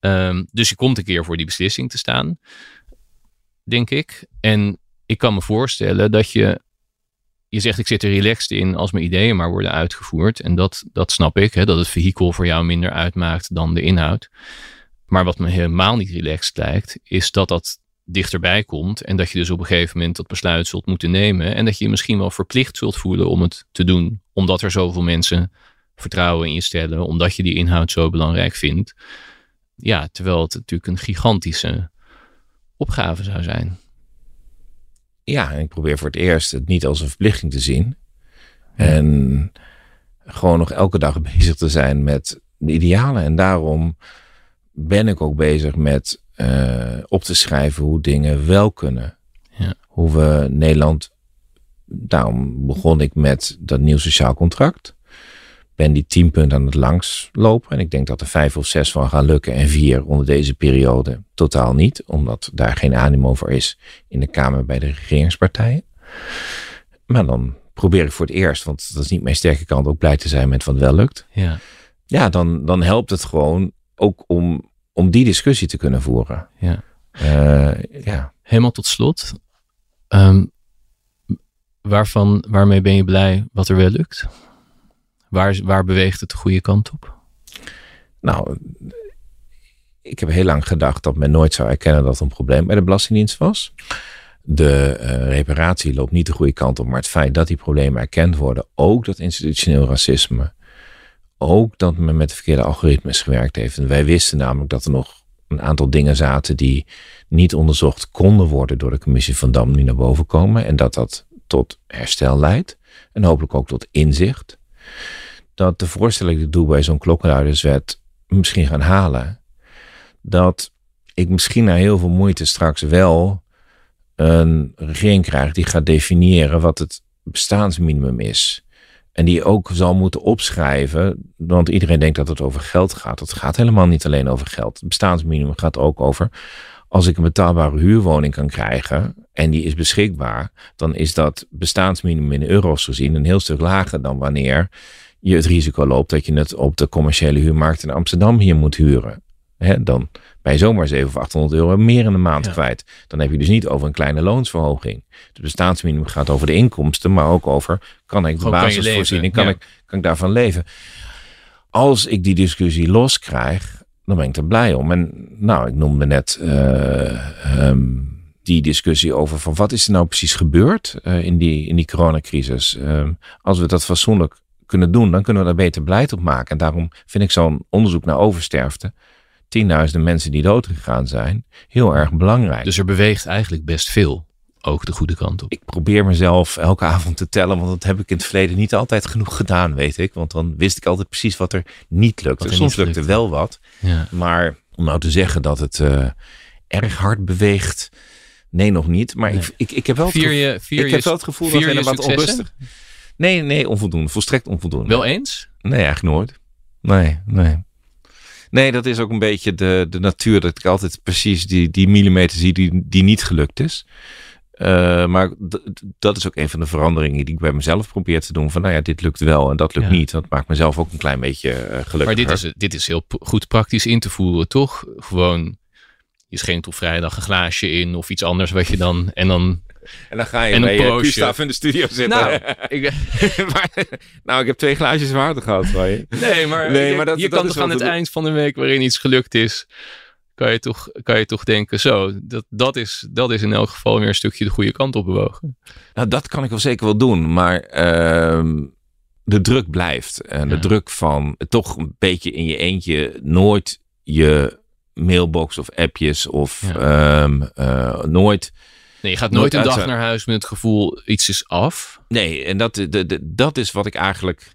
Ehm, dus je komt een keer voor die beslissing te staan. Denk ik. En ik kan me voorstellen dat je je zegt ik zit er relaxed in als mijn ideeën maar worden uitgevoerd. En dat, dat snap ik, hè, dat het vehikel voor jou minder uitmaakt dan de inhoud. Maar wat me helemaal niet relaxed lijkt, is dat dat dichterbij komt. En dat je dus op een gegeven moment dat besluit zult moeten nemen. En dat je je misschien wel verplicht zult voelen om het te doen. Omdat er zoveel mensen vertrouwen in je stellen. Omdat je die inhoud zo belangrijk vindt. Ja, terwijl het natuurlijk een gigantische opgave zou zijn. Ja, en ik probeer voor het eerst het niet als een verplichting te zien. En gewoon nog elke dag bezig te zijn met de idealen. En daarom ben ik ook bezig met uh, op te schrijven hoe dingen wel kunnen. Ja. Hoe we Nederland. Daarom begon ik met dat nieuw sociaal contract. Ben die tien punten aan het langs lopen. En ik denk dat er vijf of zes van gaan lukken. En vier onder deze periode totaal niet. Omdat daar geen animo voor is in de Kamer bij de regeringspartijen. Maar dan probeer ik voor het eerst, want dat is niet mijn sterke kant, ook blij te zijn met wat wel lukt. Ja, Ja, dan, dan helpt het gewoon ook om, om die discussie te kunnen voeren. ja. Eh, ja. Helemaal tot slot. Ehm, waarvan, waarmee ben je blij wat er wel lukt? Waar, waar beweegt het de goede kant op? Nou, ik heb heel lang gedacht dat men nooit zou erkennen dat een probleem bij de Belastingdienst was. De eh, reparatie loopt niet de goede kant op, maar het feit dat die problemen erkend worden, ook dat institutioneel racisme, ook dat men met de verkeerde algoritmes gewerkt heeft. Wij wisten namelijk dat er nog een aantal dingen zaten die niet onderzocht konden worden door de commissie van Dam die naar boven komen. En dat dat tot herstel leidt. En hopelijk ook tot inzicht. Dat de voorstellen die doe bij zo'n klokkenluiderswet misschien gaan halen. Dat ik misschien na heel veel moeite straks wel een regering krijg die gaat definiëren wat het bestaansminimum is. En die ook zal moeten opschrijven, want iedereen denkt dat het over geld gaat. Het gaat helemaal niet alleen over geld. Het bestaansminimum gaat ook over, als ik een betaalbare huurwoning kan krijgen en die is beschikbaar, dan is dat bestaansminimum in euro's gezien een heel stuk lager dan wanneer je het risico loopt dat je het op de commerciële huurmarkt in Amsterdam hier moet huren. Hè, dan ben je zomaar 700 of 800 euro meer in de maand Ja. kwijt. Dan heb je dus niet over een kleine loonsverhoging. Het bestaansminimum gaat over de inkomsten, maar ook over kan ik de Gewoon basisvoorziening, kan, ja. ik, kan ik daarvan leven. Als ik die discussie loskrijg, dan ben ik er blij om. En nou, ik noemde net eh, ehm, die discussie over van wat is er nou precies gebeurd eh, in, die, in die coronacrisis. Ehm, als we dat fatsoenlijk kunnen doen, dan kunnen we daar beter beleid op maken. En daarom vind ik zo'n onderzoek naar oversterfte, tienduizenden mensen die doodgegaan zijn, heel erg belangrijk. Dus er beweegt eigenlijk best veel. Ook de goede kant op. ik probeer mezelf elke avond te tellen, want dat heb ik in het verleden niet altijd genoeg gedaan, weet ik. Want dan wist ik altijd precies wat er niet lukte. Er Soms niet lukte lukte. wel wat, Ja. maar om nou te zeggen dat het eh, erg hard beweegt, nee, nog niet. Maar Nee. ik, ik, ik heb wel het Vier je, vier ik je, heb wel het gevoel dat we je wat onrustig. Nee, nee, onvoldoende, volstrekt onvoldoende. Wel eens? Nee, eigenlijk nooit. Nee, nee. Nee, dat is ook een beetje de, de natuur. Dat ik altijd precies die, die millimeter zie die, die niet gelukt is. Eh, maar dat is ook een van de veranderingen die ik bij mezelf probeer te doen. Van nou ja, dit lukt wel en dat lukt Ja. niet. Dat maakt mezelf ook een klein beetje eh gelukkiger. Maar dit is, dit is heel goed praktisch in te voeren, toch? Gewoon, je schenkt op vrijdag een glaasje in of iets anders wat je dan... En dan En dan ga je en een bij eh, proostje. Gustav in de studio zitten. Nou, ik, Maar- nou, ik heb twee glaasjes water gehad van je. nee, maar, Nee, je, maar dat- je dat kan toch aan het eind van de week waarin iets gelukt is... Kan je, toch, kan je toch denken, zo, dat, dat, is, dat is in elk geval weer een stukje de goede kant op bewogen. Nou, dat kan ik wel zeker wel doen. Maar ehm, de druk blijft. En de Ja. druk van toch een beetje in je eentje nooit je mailbox of appjes of Ja. ehm, eh, nooit. Nee, je gaat Nooit nooit een dag naar huis met het gevoel, iets is af. Nee, en dat, de, de, dat is wat ik eigenlijk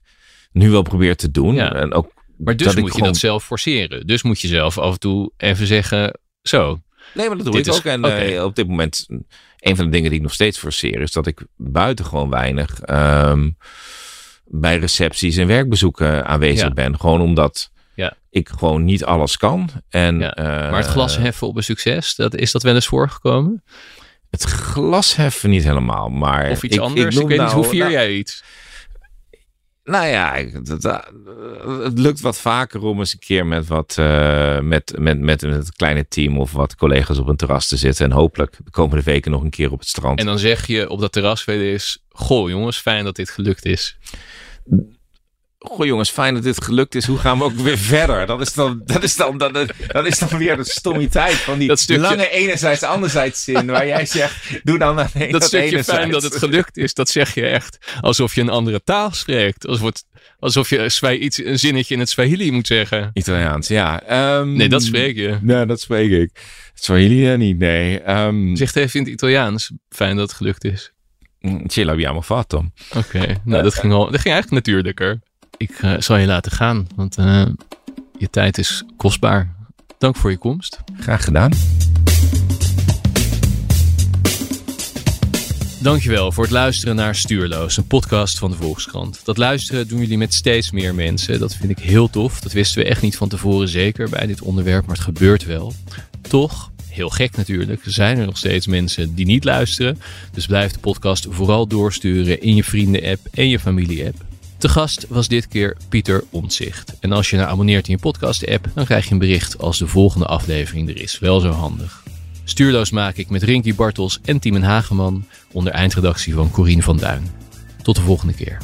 nu wel probeer te doen. Ja. En ook Maar dus moet je gewoon- dat zelf forceren. Dus moet je zelf af en toe even zeggen, zo, Nee, maar dat doe Dit ik is- ook. En eh, op dit moment, een van de dingen die ik nog steeds forceer, is dat ik buitengewoon weinig ehm, bij recepties en werkbezoeken aanwezig Ja. ben. Gewoon omdat Ja. ik gewoon niet alles kan. En, Ja. eh, maar het glas heffen op een succes, dat, is dat wel eens voorgekomen? Het glas heffen niet helemaal, maar... Of iets ik, anders? Ik, weet niet, nou- hoe vier nou, jij iets? Nou ja, het lukt wat vaker om eens een keer met wat eh, met, met, met, een kleine team of wat collega's op een terras te zitten. En hopelijk de komende weken nog een keer op het strand. En dan zeg je op dat terras wel eens, goh jongens, fijn dat dit gelukt is. Goh jongens, fijn dat dit gelukt is. Hoe gaan we ook weer verder? Dat is dan, dat is dan, dat, dat is dan weer de stommiteit van die stukje- lange enerzijds, anderzijds zin. Waar jij zegt, doe dan alleen dat dat, stukje enerzijds. fijn dat het gelukt is, dat zeg je echt alsof je een andere taal spreekt. Alsof, het, alsof je een iets, een zinnetje in het Swahili moet zeggen. Italiaans, ja. Ehm, Nee, dat spreek je. Nee, dat spreek ik. Swahili eh, niet, nee. Ehm Zeg het even in het Italiaans. Fijn dat het gelukt is. ce l'abbiamo fatto. Oké, nou dat ging, al, dat ging eigenlijk natuurlijker. Ik eh, zal je laten gaan, want eh, je tijd is kostbaar. Dank voor je komst. Graag gedaan. Dankjewel voor het luisteren naar Stuurloos, een podcast van de Volkskrant. Dat luisteren doen jullie met steeds meer mensen. Dat vind ik heel tof. Dat wisten we echt niet van tevoren zeker bij dit onderwerp, maar het gebeurt wel. Toch, heel gek natuurlijk, zijn er nog steeds mensen die niet luisteren. Dus blijf de podcast vooral doorsturen in je vrienden-app en je familie-app. Te gast was dit keer Pieter Omtzigt. En als je nou abonneert in je podcast-app, dan krijg je een bericht als de volgende aflevering er is. Wel zo handig. Stuurloos maak ik met Rinky Bartels en Tiemen Hageman onder eindredactie van Corine van Duin. Tot de volgende keer.